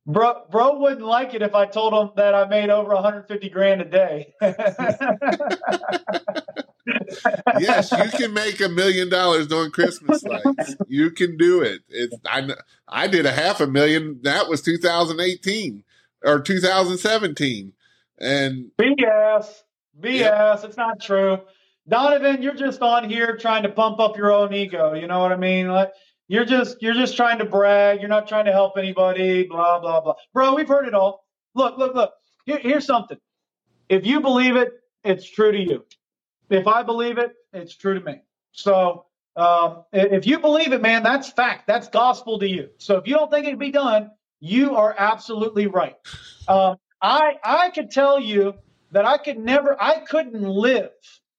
Bro, bro wouldn't like it if I told him that I made over 150 grand a day. <laughs> yes, you can make a million dollars doing Christmas lights. You can do it. It's I I did a half a million. That was 2018 or 2017. And BS, BS. Yep. It's not true. Donovan, you're just on here trying to pump up your own ego. You know what I mean? Like, you're just you're just trying to brag. You're not trying to help anybody. Blah blah blah. Bro, we've heard it all. Look, look, look. Here, here's something. If you believe it, it's true to you. If I believe it, it's true to me. So um, if you believe it, man, that's fact. That's gospel to you. So if you don't think it can be done, you are absolutely right. Um, I I could tell you that I could never, I couldn't live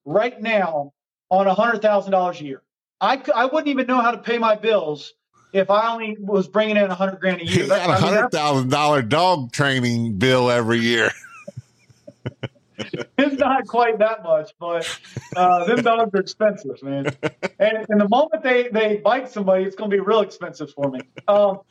right now on a hundred thousand dollars a year. I, I wouldn't even know how to pay my bills if I only was bringing in a hundred grand a year. <laughs> You got a hundred thousand dollar dog training bill every year. <laughs> it's not quite that much, but uh, them dogs are expensive, man. And, and the moment they they bite somebody, it's going to be real expensive for me. Um,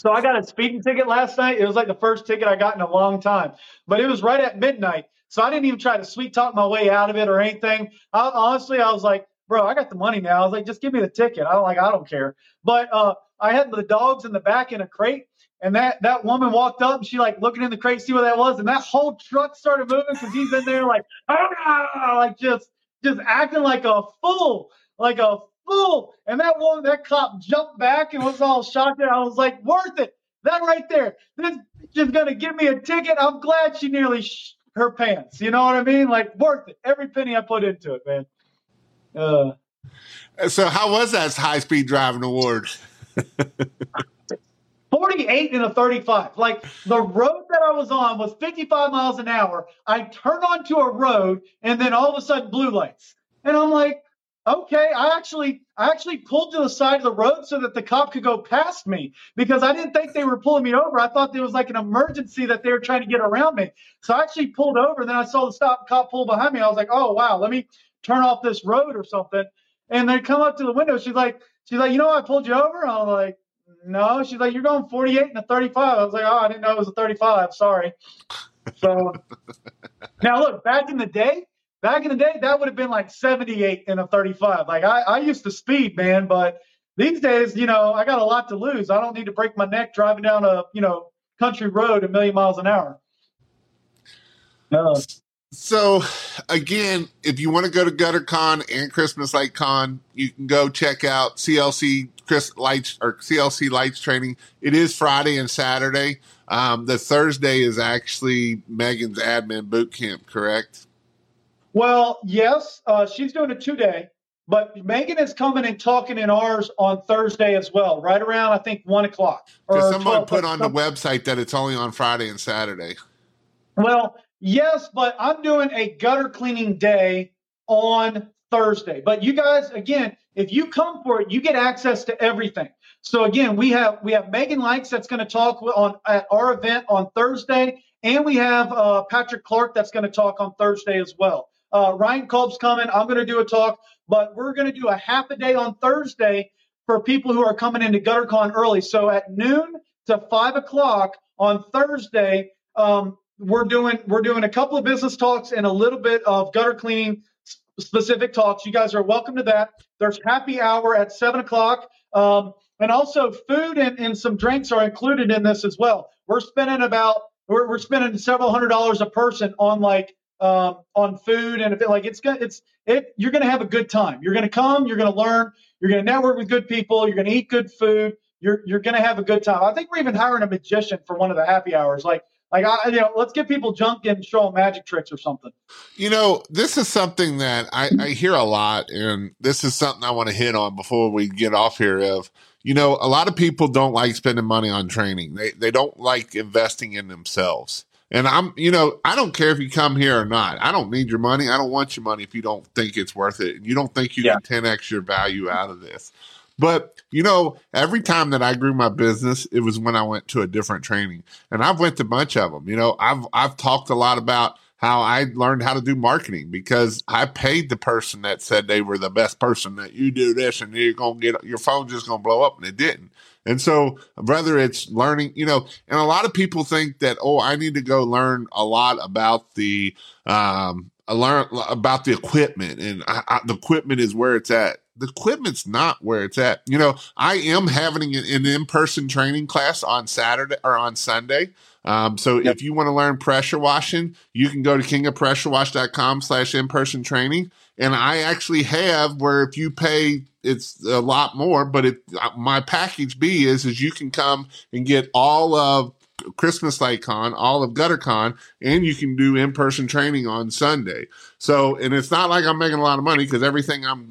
so I got a speeding ticket last night. It was like the first ticket I got in a long time, but it was right at midnight. So I didn't even try to sweet talk my way out of it or anything. I, honestly, I was like, bro, I got the money now. I was like, just give me the ticket. I don't like, I don't care. But uh, I had the dogs in the back in a crate, and that that woman walked up and she like looking in the crate, see what that was, and that whole truck started moving because he's in there like, ah, <laughs> like just just acting like a fool, like a And that woman, that cop jumped back and was all shocked. And I was like, worth it. That right there. This is gonna give me a ticket. I'm glad she nearly sh- her pants. You know what I mean? Like worth it. Every penny I put into it, man. Uh, so how was that high speed driving award? <laughs> 48 and a 35. Like the road that I was on was 55 miles an hour. I turned onto a road and then all of a sudden blue lights. And I'm like, okay, I actually I actually pulled to the side of the road so that the cop could go past me because I didn't think they were pulling me over. I thought there was like an emergency that they were trying to get around me. So I actually pulled over. Then I saw the stop cop pull behind me. I was like, oh wow, let me turn off this road or something. And they come up to the window. She's like, she's like, you know, I pulled you over. I'm like, no. She's like, you're going 48 and a 35. I was like, oh, I didn't know it was a 35. Sorry. So <laughs> now look, back in the day, back in the day, that would have been like 78 and a 35. Like I, I used to speed, man, but these days, you know, I got a lot to lose. I don't need to break my neck driving down a, you know, country road a million miles an hour. No. So again, if you want to go to GutterCon and Christmas Light Con, you can go check out CLC Chris Lights or CLC Lights training. It is Friday and Saturday. Um, the Thursday is actually Megan's admin boot camp, correct? Well, yes, uh, she's doing a two day, but Megan is coming and talking in ours on Thursday as well, right around I think one o'clock. Because someone 12, put on the website that it's only on Friday and Saturday. Well, yes, but I'm doing a gutter cleaning day on Thursday. But you guys, again, if you come for it, you get access to everything. So again, we have we have Megan Likes that's going to talk on at our event on Thursday, and we have uh, Patrick Clark that's going to talk on Thursday as well. Uh, Ryan Kolb's coming. I'm going to do a talk, but we're going to do a half a day on Thursday for people who are coming into GutterCon early. So at noon to five o'clock on Thursday, um, we're doing we're doing a couple of business talks and a little bit of gutter cleaning specific talks. You guys are welcome to that. There's happy hour at seven o'clock. Um, and also food and, and some drinks are included in this as well. We're spending about we're, we're spending several hundred dollars a person on like um, on food and if it like it's gonna it's it you're gonna have a good time. You're gonna come, you're gonna learn, you're gonna network with good people, you're gonna eat good food, you're you're gonna have a good time. I think we're even hiring a magician for one of the happy hours. Like like I, you know, let's get people junk and show them magic tricks or something. You know, this is something that I, I hear a lot, and this is something I want to hit on before we get off here. Of you know, a lot of people don't like spending money on training. They they don't like investing in themselves. And I'm, you know, I don't care if you come here or not. I don't need your money. I don't want your money if you don't think it's worth it. And you don't think you yeah. can 10x your value out of this. But you know, every time that I grew my business, it was when I went to a different training, and I've went to a bunch of them. You know, I've I've talked a lot about how I learned how to do marketing because I paid the person that said they were the best person that you do this and you're gonna get your phone just gonna blow up, and it didn't. And so, whether it's learning, you know, and a lot of people think that, oh, I need to go learn a lot about the, um, learn about the equipment and I, I, the equipment is where it's at the equipment's not where it's at. You know, I am having an, an in-person training class on Saturday or on Sunday. Um, so yep. if you want to learn pressure washing, you can go to kingofpressurewash.com slash in-person training. And I actually have where if you pay, it's a lot more, but uh, my package B is, is you can come and get all of Christmas Light Con, all of GutterCon, and you can do in person training on Sunday. So, and it's not like I'm making a lot of money because everything I'm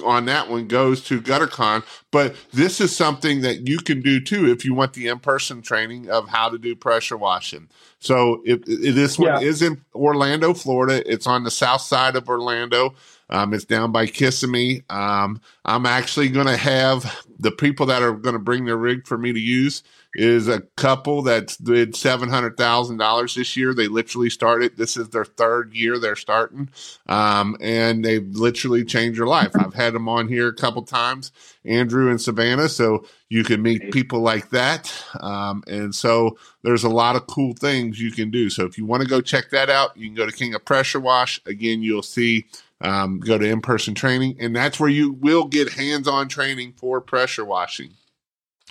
on that one goes to GutterCon. But this is something that you can do too if you want the in person training of how to do pressure washing. So it, it, this one yeah. is in Orlando, Florida. It's on the south side of Orlando. Um, it's down by Kissimmee. Um, I'm actually going to have the people that are going to bring their rig for me to use is a couple that did seven hundred thousand dollars this year. They literally started. This is their third year they're starting, um, and they've literally changed their life. I've had them on here a couple times, Andrew and Savannah, so you can meet people like that. Um, and so there's a lot of cool things you can do. So if you want to go check that out, you can go to King of Pressure Wash. Again, you'll see um, go to in person training, and that's where you will get hands on training for pressure washing.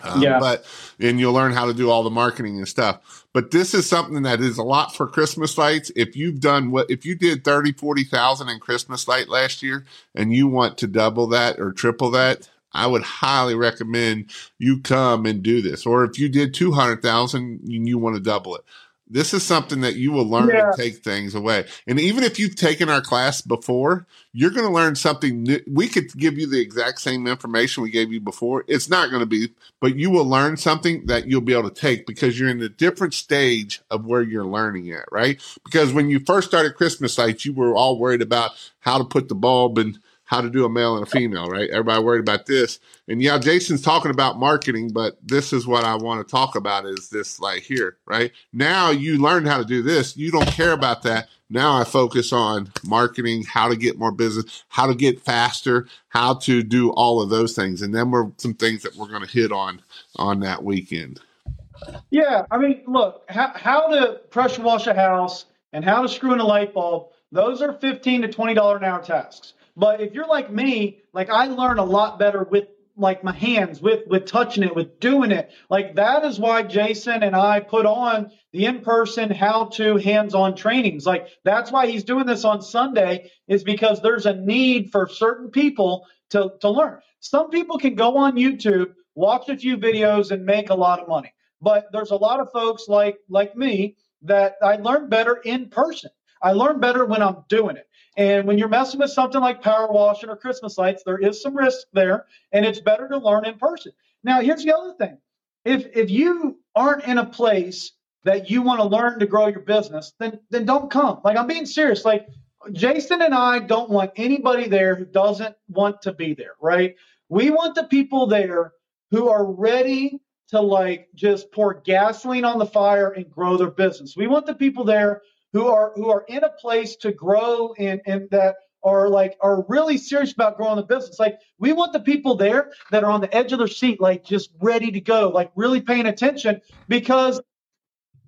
Um, yeah. But and you'll learn how to do all the marketing and stuff. But this is something that is a lot for Christmas lights. If you've done what, if you did 30, 40,000 in Christmas light last year and you want to double that or triple that, I would highly recommend you come and do this. Or if you did 200,000 and you want to double it, this is something that you will learn yeah. to take things away. And even if you've taken our class before, you're going to learn something new. We could give you the exact same information we gave you before. It's not going to be, but you will learn something that you'll be able to take because you're in a different stage of where you're learning at, right? Because when you first started Christmas lights, you were all worried about how to put the bulb and how to do a male and a female, right? Everybody worried about this. And yeah, Jason's talking about marketing, but this is what I want to talk about is this like here, right? Now you learned how to do this. You don't care about that. Now I focus on marketing, how to get more business, how to get faster, how to do all of those things. And then we're some things that we're going to hit on on that weekend. Yeah. I mean, look, how, how to pressure wash a house and how to screw in a light bulb, those are 15 to $20 an hour tasks but if you're like me, like I learn a lot better with like my hands with with touching it with doing it. Like that is why jason and i put on the in-person how to hands-on trainings. Like that's why he's doing this on sunday is because there's a need for certain people to to learn. Some people can go on youtube watch a few videos and make a lot of money. But there's a lot of folks like like me that i learn better in person. I learn better when I'm doing it. And when you're messing with something like power washing or Christmas lights, there is some risk there, and it's better to learn in person. Now, here's the other thing: if if you aren't in a place that you want to learn to grow your business, then then don't come. Like I'm being serious. Like Jason and I don't want anybody there who doesn't want to be there, right? We want the people there who are ready to like just pour gasoline on the fire and grow their business. We want the people there who are who are in a place to grow and and that are like are really serious about growing the business. Like we want the people there that are on the edge of their seat, like just ready to go, like really paying attention because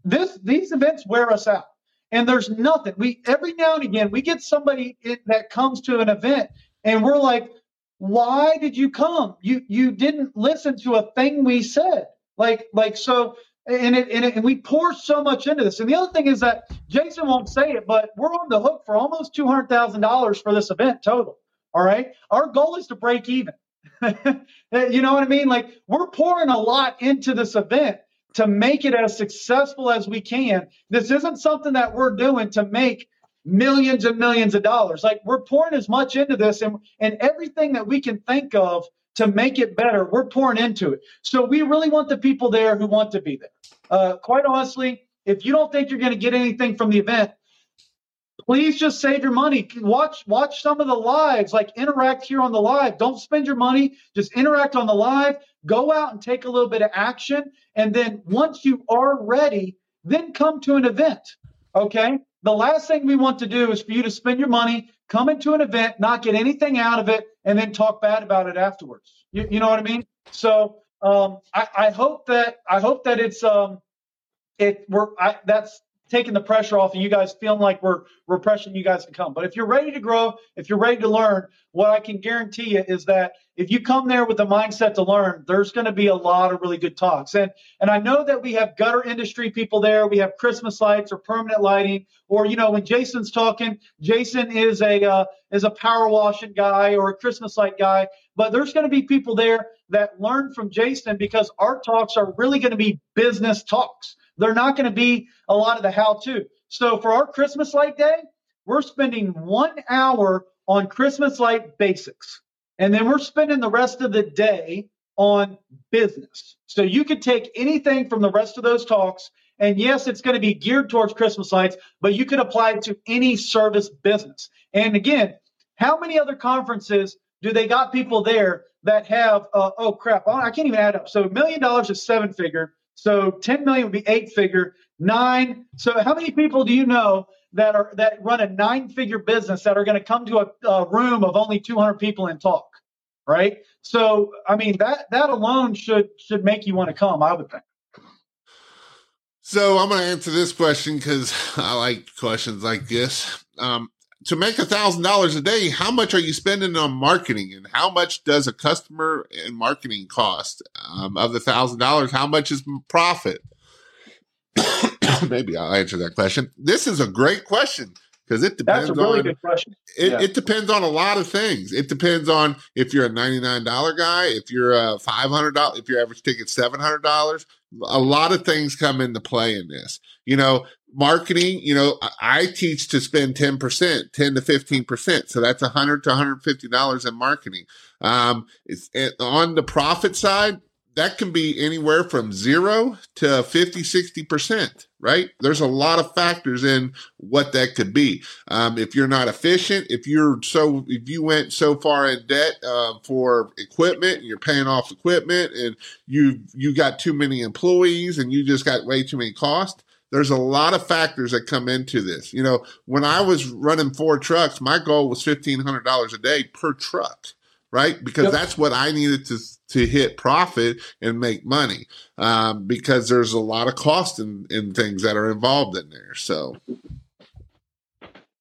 this these events wear us out. And there's nothing. We every now and again we get somebody in, that comes to an event and we're like, why did you come? You you didn't listen to a thing we said. Like like so and it, and, it, and we pour so much into this. And the other thing is that Jason won't say it, but we're on the hook for almost two hundred thousand dollars for this event total. All right, our goal is to break even. <laughs> you know what I mean? Like we're pouring a lot into this event to make it as successful as we can. This isn't something that we're doing to make millions and millions of dollars. Like we're pouring as much into this and, and everything that we can think of to make it better, we're pouring into it. So we really want the people there who want to be there. Uh, quite honestly, if you don't think you're going to get anything from the event, please just save your money. Watch watch some of the lives, like interact here on the live. Don't spend your money, just interact on the live. Go out and take a little bit of action, and then once you are ready, then come to an event. Okay? The last thing we want to do is for you to spend your money, come into an event, not get anything out of it, and then talk bad about it afterwards. You, you know what I mean? So um, I, I, hope that I hope that it's um, it we're I, that's taking the pressure off of you guys feeling like we're we're pressuring you guys to come. But if you're ready to grow, if you're ready to learn, what I can guarantee you is that if you come there with the mindset to learn, there's going to be a lot of really good talks. And and I know that we have gutter industry people there. We have Christmas lights or permanent lighting, or you know when Jason's talking, Jason is a uh, is a power washing guy or a Christmas light guy. But there's going to be people there that learn from Jason because our talks are really going to be business talks. They're not going to be a lot of the how to. So for our Christmas light day, we're spending one hour on Christmas light basics. And then we're spending the rest of the day on business. So you could take anything from the rest of those talks. And yes, it's going to be geared towards Christmas lights, but you could apply it to any service business. And again, how many other conferences do they got people there that have, uh, oh crap, I can't even add up. So a million dollars is seven figure. So 10 million would be eight figure, nine. So how many people do you know that are that run a nine figure business that are going to come to a, a, room of only 200 people and talk, right? So I mean that that alone should should make you want to come. I would think. So I'm going to answer this question because <laughs> I like questions like this. Um, to make a thousand dollars a day, how much are you spending on marketing, and how much does a customer and marketing cost? Um, of the thousand dollars, how much is profit? <coughs> Maybe I'll answer that question. This is a great question because it depends That's a really on good question. It, yeah. it, depends on a lot of things. It depends on if you're a ninety nine dollar guy, if you're a five hundred dollar, if your average ticket seven hundred dollars. A lot of things come into play in this. You know, marketing. You know, I teach to spend ten percent, ten to fifteen percent. So that's a hundred to one hundred fifty dollars in marketing. Um, it's on the profit side that can be anywhere from zero to 50, 60%, right? There's a lot of factors in what that could be. Um, if you're not efficient, if you're so, if you went so far in debt uh, for equipment and you're paying off equipment and you, you got too many employees and you just got way too many costs, there's a lot of factors that come into this. You know, when I was running four trucks, my goal was $1,500 a day per truck right? Because yep. that's what I needed to to hit profit and make money. Um, because there's a lot of cost in, in things that are involved in there. So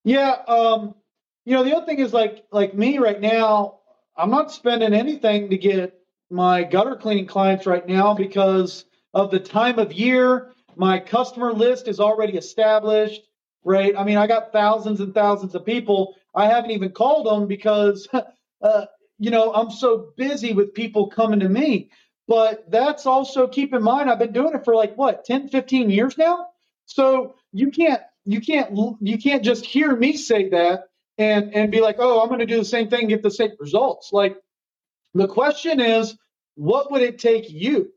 yeah, um, you know, the other thing is like like me right now, I'm not spending anything to get my gutter cleaning clients right now because of the time of year. My customer list is already established, right? I mean, I got thousands and thousands of people. I haven't even called them because <laughs> uh, you know, I'm so busy with people coming to me. But that's also keep in mind, I've been doing it for like what, 10, 15 years now? So you can't you can't you can't just hear me say that and and be like, oh, I'm going to do the same thing, get the same results. Like the question is, what would it take you?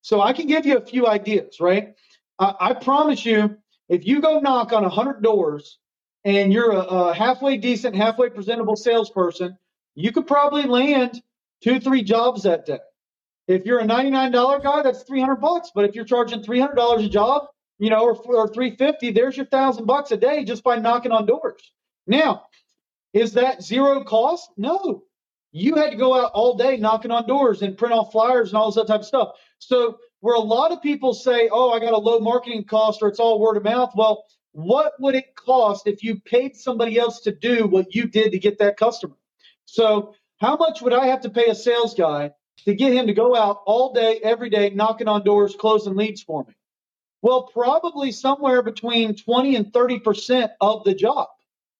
So I can give you a few ideas, right? I, I promise you, if you go knock on 100 doors and you're a, a halfway decent, halfway presentable salesperson, you could probably land two, three jobs that day. If you're a $99 guy, that's 300 bucks. But if you're charging $300 a job, you know, or, or 350, there's your thousand bucks a day just by knocking on doors. Now, is that zero cost? No. You had to go out all day knocking on doors and print off flyers and all this other type of stuff. So where a lot of people say, oh, I got a low marketing cost or it's all word of mouth. Well, what would it cost if you paid somebody else to do what you did to get that customer? So how much would I have to pay a sales guy to get him to go out all day, every day, knocking on doors, closing leads for me? Well, probably somewhere between 20 and 30% of the job,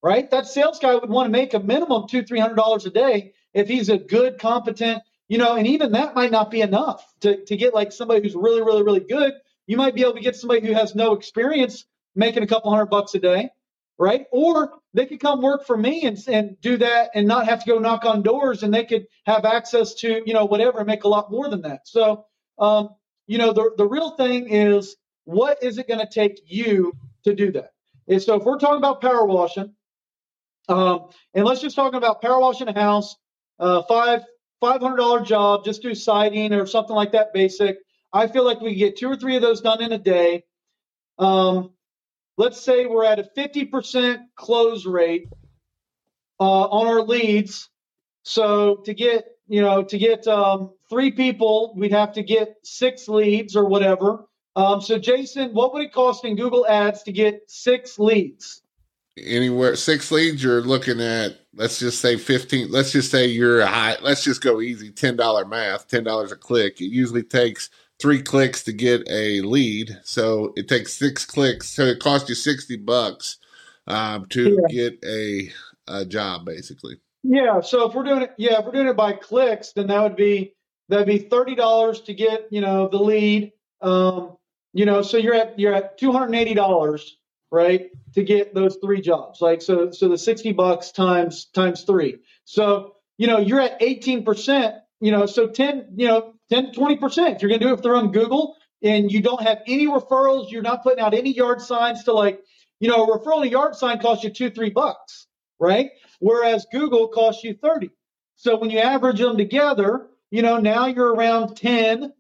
right? That sales guy would want to make a minimum two, $300 a day if he's a good, competent, you know, and even that might not be enough to, to get like somebody who's really, really, really good. You might be able to get somebody who has no experience making a couple hundred bucks a day, right? Or they could come work for me and, and do that and not have to go knock on doors and they could have access to, you know, whatever and make a lot more than that. So, um, you know, the, the real thing is what is it going to take you to do that? And so if we're talking about power washing, um, and let's just talk about power washing a house, uh, five five hundred dollar job, just do siding or something like that, basic. I feel like we get two or three of those done in a day. Um, let's say we're at a fifty percent close rate uh, on our leads. So to get you know to get um, three people, we'd have to get six leads or whatever. Um, so, Jason, what would it cost in Google Ads to get six leads? Anywhere six leads, you're looking at let's just say fifteen. Let's just say you're high. Let's just go easy. Ten dollar math. Ten dollars a click. It usually takes three clicks to get a lead, so it takes six clicks. So it costs you sixty bucks um, to yeah. get a, a job, basically. Yeah. So if we're doing it, yeah, if we're doing it by clicks, then that would be that'd be thirty dollars to get you know the lead. Um, you know, so you're at you're at two hundred and eighty dollars, right, to get those three jobs. Like so, so the sixty bucks times times three. So you know, you're at eighteen percent. You know, so ten, you know, 10 20 percent. You're gonna do it through on Google, and you don't have any referrals. You're not putting out any yard signs to like, you know, a referral a yard sign costs you two three bucks, right? Whereas Google costs you thirty. So when you average them together, you know, now you're around ten,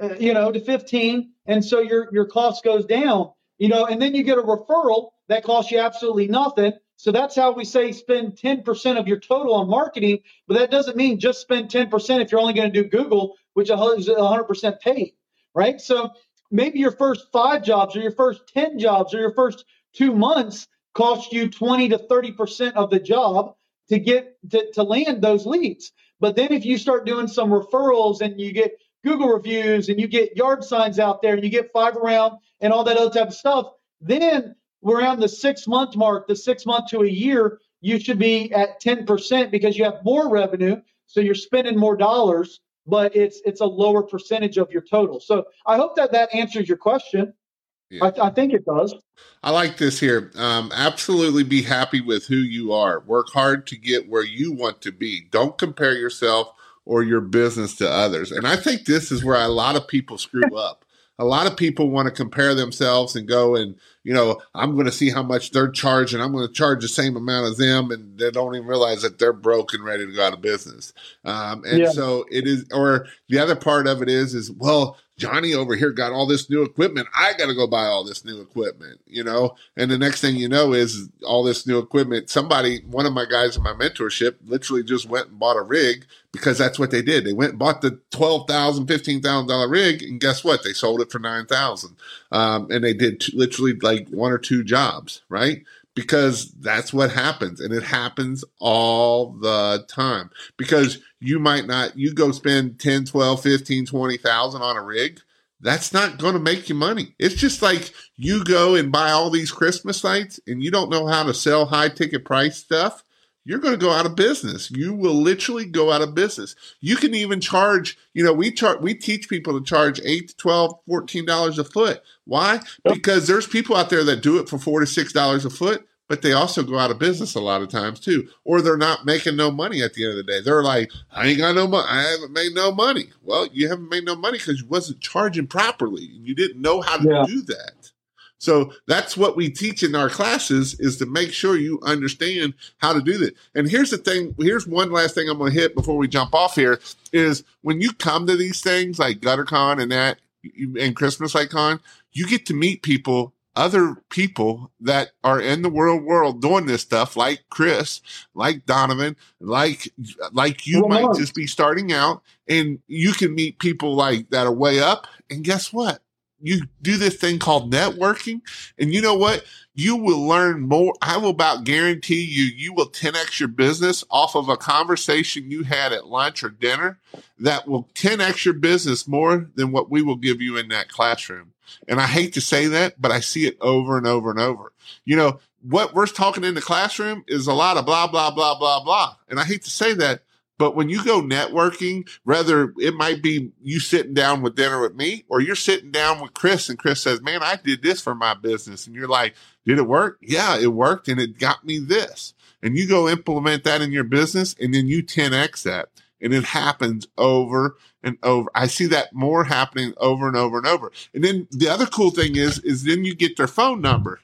uh, you know, to fifteen and so your your cost goes down you know and then you get a referral that costs you absolutely nothing so that's how we say spend 10% of your total on marketing but that doesn't mean just spend 10% if you're only going to do google which is 100% paid right so maybe your first five jobs or your first 10 jobs or your first two months cost you 20 to 30% of the job to get to, to land those leads but then if you start doing some referrals and you get Google reviews and you get yard signs out there and you get five around and all that other type of stuff, then around the six month mark, the six month to a year, you should be at 10% because you have more revenue. So you're spending more dollars, but it's it's a lower percentage of your total. So I hope that that answers your question. Yeah. I, I, think it does. I like this here. Um, absolutely be happy with who you are. Work hard to get where you want to be. Don't compare yourself or your business to others. And I think this is where a lot of people screw up. A lot of people want to compare themselves and go and, you know, I'm going to see how much they're charging. I'm going to charge the same amount as them. And they don't even realize that they're broke and ready to go out of business. Um, and yeah. so it is, or the other part of it is, is, well, Johnny over here got all this new equipment. I got to go buy all this new equipment, you know? And the next thing you know is all this new equipment. Somebody, one of my guys in my mentorship literally just went and bought a rig because that's what they did. They went and bought the $12,000, $15,000 rig. And guess what? They sold it for 9000 um, And they did t- literally like one or two jobs, right? Because that's what happens and it happens all the time because you might not you go spend 10 12 15 20,000 on a rig that's not going to make you money it's just like you go and buy all these christmas lights and you don't know how to sell high ticket price stuff you're going to go out of business. You will literally go out of business. You can even charge, you know, we charge, we teach people to charge eight to 12, 14 dollars a foot. Why? Because there's people out there that do it for four to six dollars a foot, but they also go out of business a lot of times too, or they're not making no money at the end of the day. They're like, I ain't got no money. I haven't made no money. Well, you haven't made no money because you wasn't charging properly. You didn't know how to yeah. do that. So that's what we teach in our classes is to make sure you understand how to do that. And here's the thing. Here's one last thing I'm going to hit before we jump off here is when you come to these things like GutterCon and that and Christmas Icon, you get to meet people, other people that are in the world world doing this stuff like Chris, like Donovan, like, like you might just be starting out and you can meet people like that are way up. And guess what? You do this thing called networking and you know what? You will learn more. I will about guarantee you you will 10x your business off of a conversation you had at lunch or dinner that will 10x your business more than what we will give you in that classroom. And i hate to say that but i see it over and over and over. You know what we're talking in the classroom is a lot of blah blah blah blah blah. And i hate to say that but when you go networking, rather it might be you sitting down with dinner with me or you're sitting down with Chris and Chris says, man, I did this for my business. And you're like, did it work? Yeah, it worked and it got me this. And you go implement that in your business and then you 10X that and it happens over and over. I see that more happening over and over and over. And then the other cool thing is, is then you get their phone number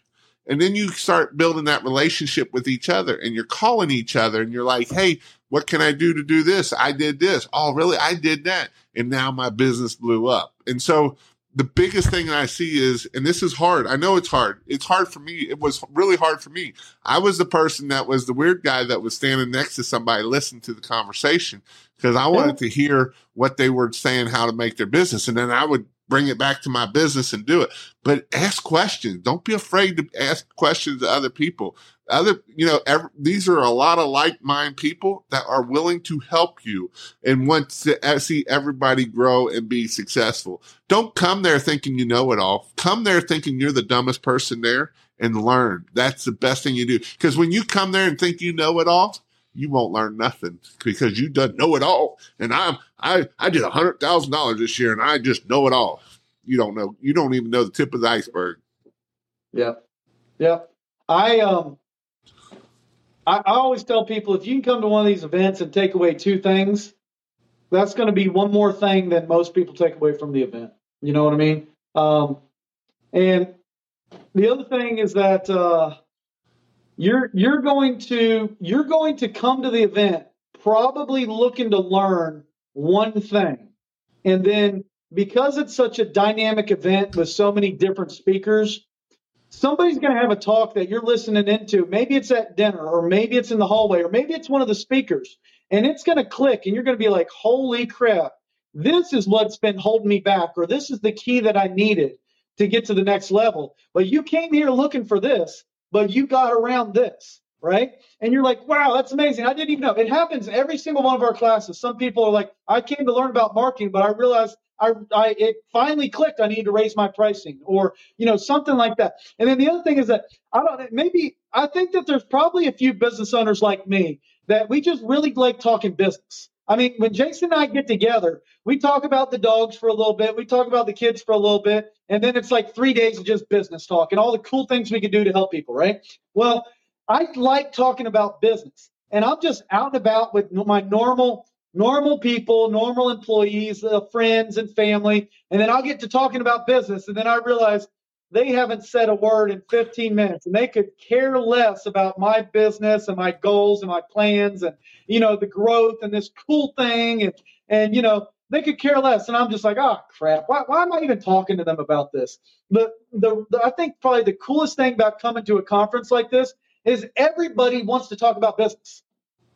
and then you start building that relationship with each other and you're calling each other and you're like, Hey, what can I do to do this? I did this. Oh, really? I did that. And now my business blew up. And so the biggest thing I see is, and this is hard. I know it's hard. It's hard for me. It was really hard for me. I was the person that was the weird guy that was standing next to somebody, listening to the conversation because I wanted to hear what they were saying, how to make their business. And then I would bring it back to my business and do it. But ask questions. Don't be afraid to ask questions to other people. Other, you know, every, these are a lot of like mind people that are willing to help you and want to uh, see everybody grow and be successful. Don't come there thinking you know it all. Come there thinking you're the dumbest person there and learn. That's the best thing you do. Because when you come there and think you know it all, you won't learn nothing because you don't know it all. And I'm I I did a hundred thousand dollars this year and I just know it all. You don't know. You don't even know the tip of the iceberg. Yeah, yeah. I um. I, I always tell people if you can come to one of these events and take away two things, that's going to be one more thing than most people take away from the event. You know what I mean? Um, and the other thing is that uh, you're you're going to you're going to come to the event probably looking to learn one thing. And then because it's such a dynamic event with so many different speakers, somebody's going to have a talk that you're listening into. Maybe it's at dinner, or maybe it's in the hallway, or maybe it's one of the speakers, and it's going to click, and you're going to be like, holy crap, this is what's been holding me back, or this is the key that I needed to get to the next level. But you came here looking for this, but you got around this, right? And you're like, wow, that's amazing. I didn't even know. It happens every single one of our classes. Some people are like, I came to learn about marketing, but I realized I, I it finally clicked. I need to raise my pricing, or you know, something like that. And then the other thing is that I don't maybe I think that there's probably a few business owners like me that we just really like talking business. I mean, when Jason and I get together, we talk about the dogs for a little bit, we talk about the kids for a little bit, and then it's like three days of just business talk and all the cool things we can do to help people, right? Well, I like talking about business, and I'm just out and about with my normal, normal people, normal employees, uh, friends, and family, and then I'll get to talking about business, and then I realize they haven't said a word in 15 minutes and they could care less about my business and my goals and my plans and you know the growth and this cool thing and and you know they could care less and i'm just like oh crap. Why, why am i even talking to them about this? But the, the i think probably the coolest thing about coming to a conference like this is everybody wants to talk about business.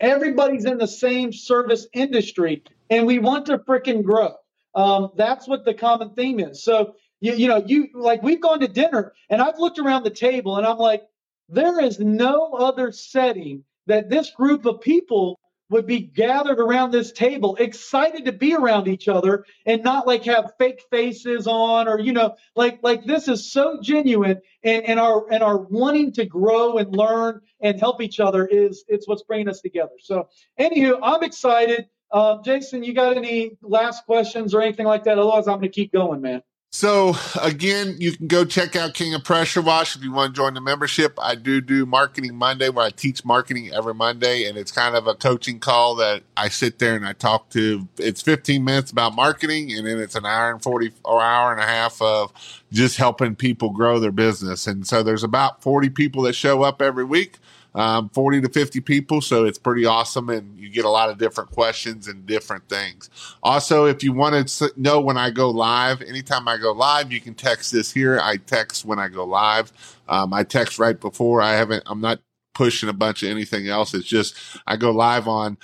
Everybody's in the same service industry and we want to freaking grow. Um, that's what the common theme is. So you, you know, you like we've gone to dinner and I've looked around the table and I'm like, there is no other setting that this group of people would be gathered around this table, excited to be around each other and not like have fake faces on or, you know, like, like this is so genuine and, and our, and our wanting to grow and learn and help each other is, it's what's bringing us together. So anywho, I'm excited. Uh, Jason, you got any last questions or anything like that? Otherwise, I'm going to keep going, man. So again, you can go check out King of Pressure Wash if you want to join the membership. I do do Marketing Monday where I teach marketing every Monday, and it's kind of a coaching call that I sit there and I talk to. It's 15 minutes about marketing, and then it's an hour and 40 or hour and a half of just helping people grow their business. And so there's about 40 people that show up every week um, 40 to 50 people. So it's pretty awesome. And you get a lot of different questions and different things. Also, if you want to know when I go live, anytime I go live, you can text this here. I text when I go live. Um, I text right before. I haven't, I'm not pushing a bunch of anything else. It's just I go live on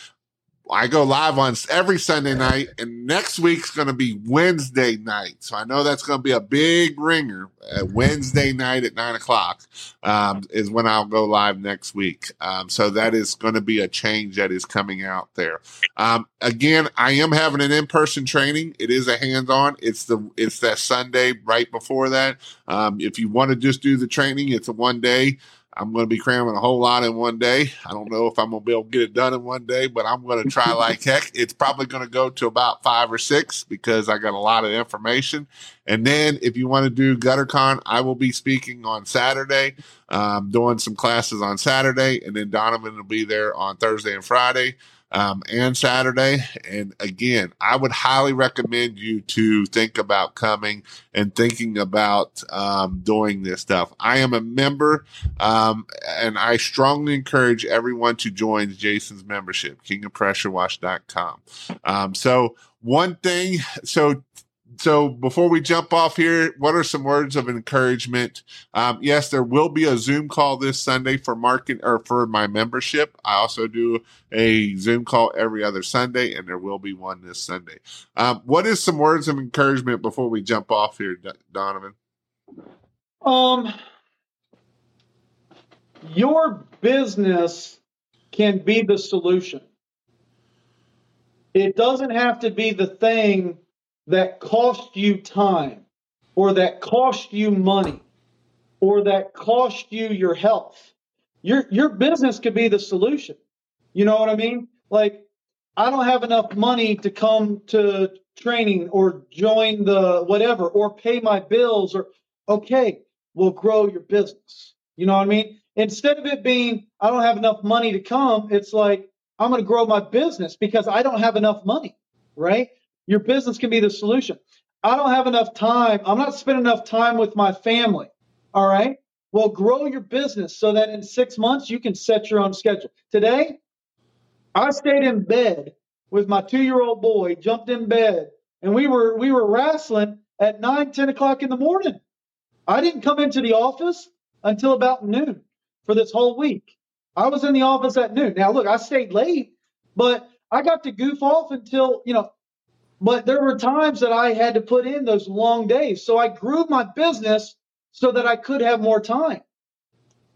I go live on every Sunday night, and next week's going to be Wednesday night. So I know that's going to be a big ringer. Uh, Wednesday night at nine o'clock um, is when I'll go live next week. Um, so that is going to be a change that is coming out there. Um, again, I am having an in-person training. It is a hands-on. It's the it's that Sunday right before that. Um, if you want to just do the training, it's a one day. I'm going to be cramming a whole lot in one day. I don't know if I'm going to be able to get it done in one day, but I'm going to try <laughs> like heck. It's probably going to go to about five or six because I got a lot of information. And then if you want to do GutterCon, I will be speaking on Saturday, um, doing some classes on Saturday, and then Donovan will be there on Thursday and Friday um, and Saturday. And again, I would highly recommend you to think about coming and thinking about um, doing this stuff. I am a member, um, and I strongly encourage everyone to join Jason's membership, kingofpressurewash.com. Um, so one thing, so so before we jump off here, what are some words of encouragement? Um, yes, there will be a Zoom call this Sunday for market or for my membership. I also do a Zoom call every other Sunday, and there will be one this Sunday. Um, what is some words of encouragement before we jump off here, Donovan? Um, your business can be the solution. It doesn't have to be the thing that cost you time or that cost you money or that cost you your health. Your your business could be the solution. You know what I mean? Like I don't have enough money to come to training or join the whatever or pay my bills or okay, we'll grow your business. You know what I mean? Instead of it being I don't have enough money to come, it's like I'm going to grow my business because I don't have enough money, right? Your business can be the solution. I don't have enough time. I'm not spending enough time with my family. All right. Well, grow your business so that in six months you can set your own schedule. Today, I stayed in bed with my two year old boy, jumped in bed, and we were we were wrestling at nine, 10 o'clock in the morning. I didn't come into the office until about noon for this whole week. I was in the office at noon. Now, look, I stayed late, but I got to goof off until, you know, but there were times that I had to put in those long days. So I grew my business so that I could have more time.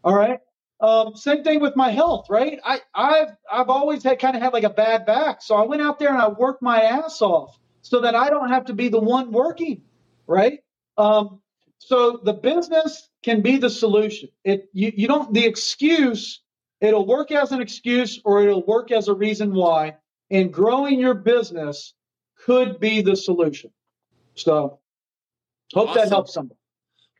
All right. Um, same thing with my health, right? I, I've I've always had kind of had like a bad back. So I went out there and I worked my ass off so that I don't have to be the one working, right? Um, so the business can be the solution. It you, you don't the excuse, it'll work as an excuse or it'll work as a reason why. In growing your business, could be the solution. So hope awesome. that helps somebody.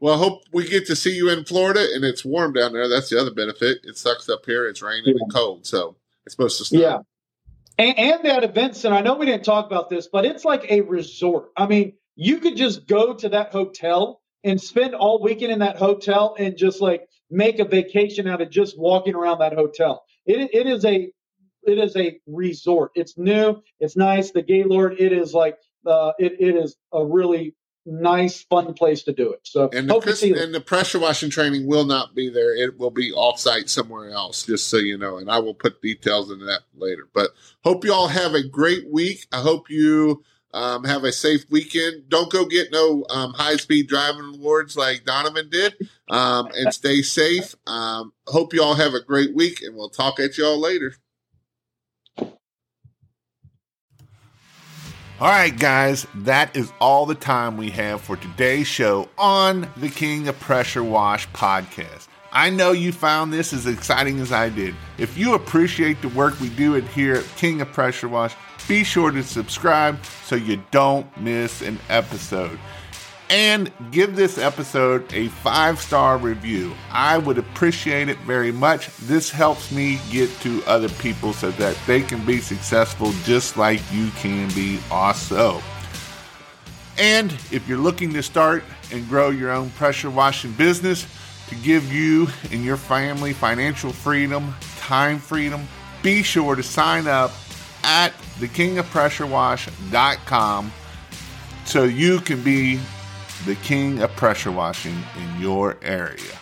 Well, I hope we get to see you in Florida and it's warm down there. That's the other benefit. It sucks up here. It's raining yeah. and cold. So it's supposed to snow. Yeah. And, and that event center, I know we didn't talk about this, but it's like a resort. I mean, you could just go to that hotel and spend all weekend in that hotel and just like make a vacation out of just walking around that hotel. It, it is a it is a resort. It's new. It's nice. The Gaylord. It is like uh, it, it is a really nice, fun place to do it. So and the, and the pressure washing training will not be there. It will be off site somewhere else, just so you know. And I will put details into that later. But hope you all have a great week. I hope you um, have a safe weekend. Don't go get no um, high speed driving awards like Donovan did. Um, and stay safe. Um, hope you all have a great week, and we'll talk at y'all later. All right, guys, that is all the time we have for today's show on the King of Pressure Wash podcast. I know you found this as exciting as I did. If you appreciate the work we do here at King of Pressure Wash, be sure to subscribe so you don't miss an episode and give this episode a five star review. I would appreciate it very much. This helps me get to other people so that they can be successful just like you can be also. And if you're looking to start and grow your own pressure washing business to give you and your family financial freedom, time freedom, be sure to sign up at thekingofpressurewash.com so you can be the king of pressure washing in your area.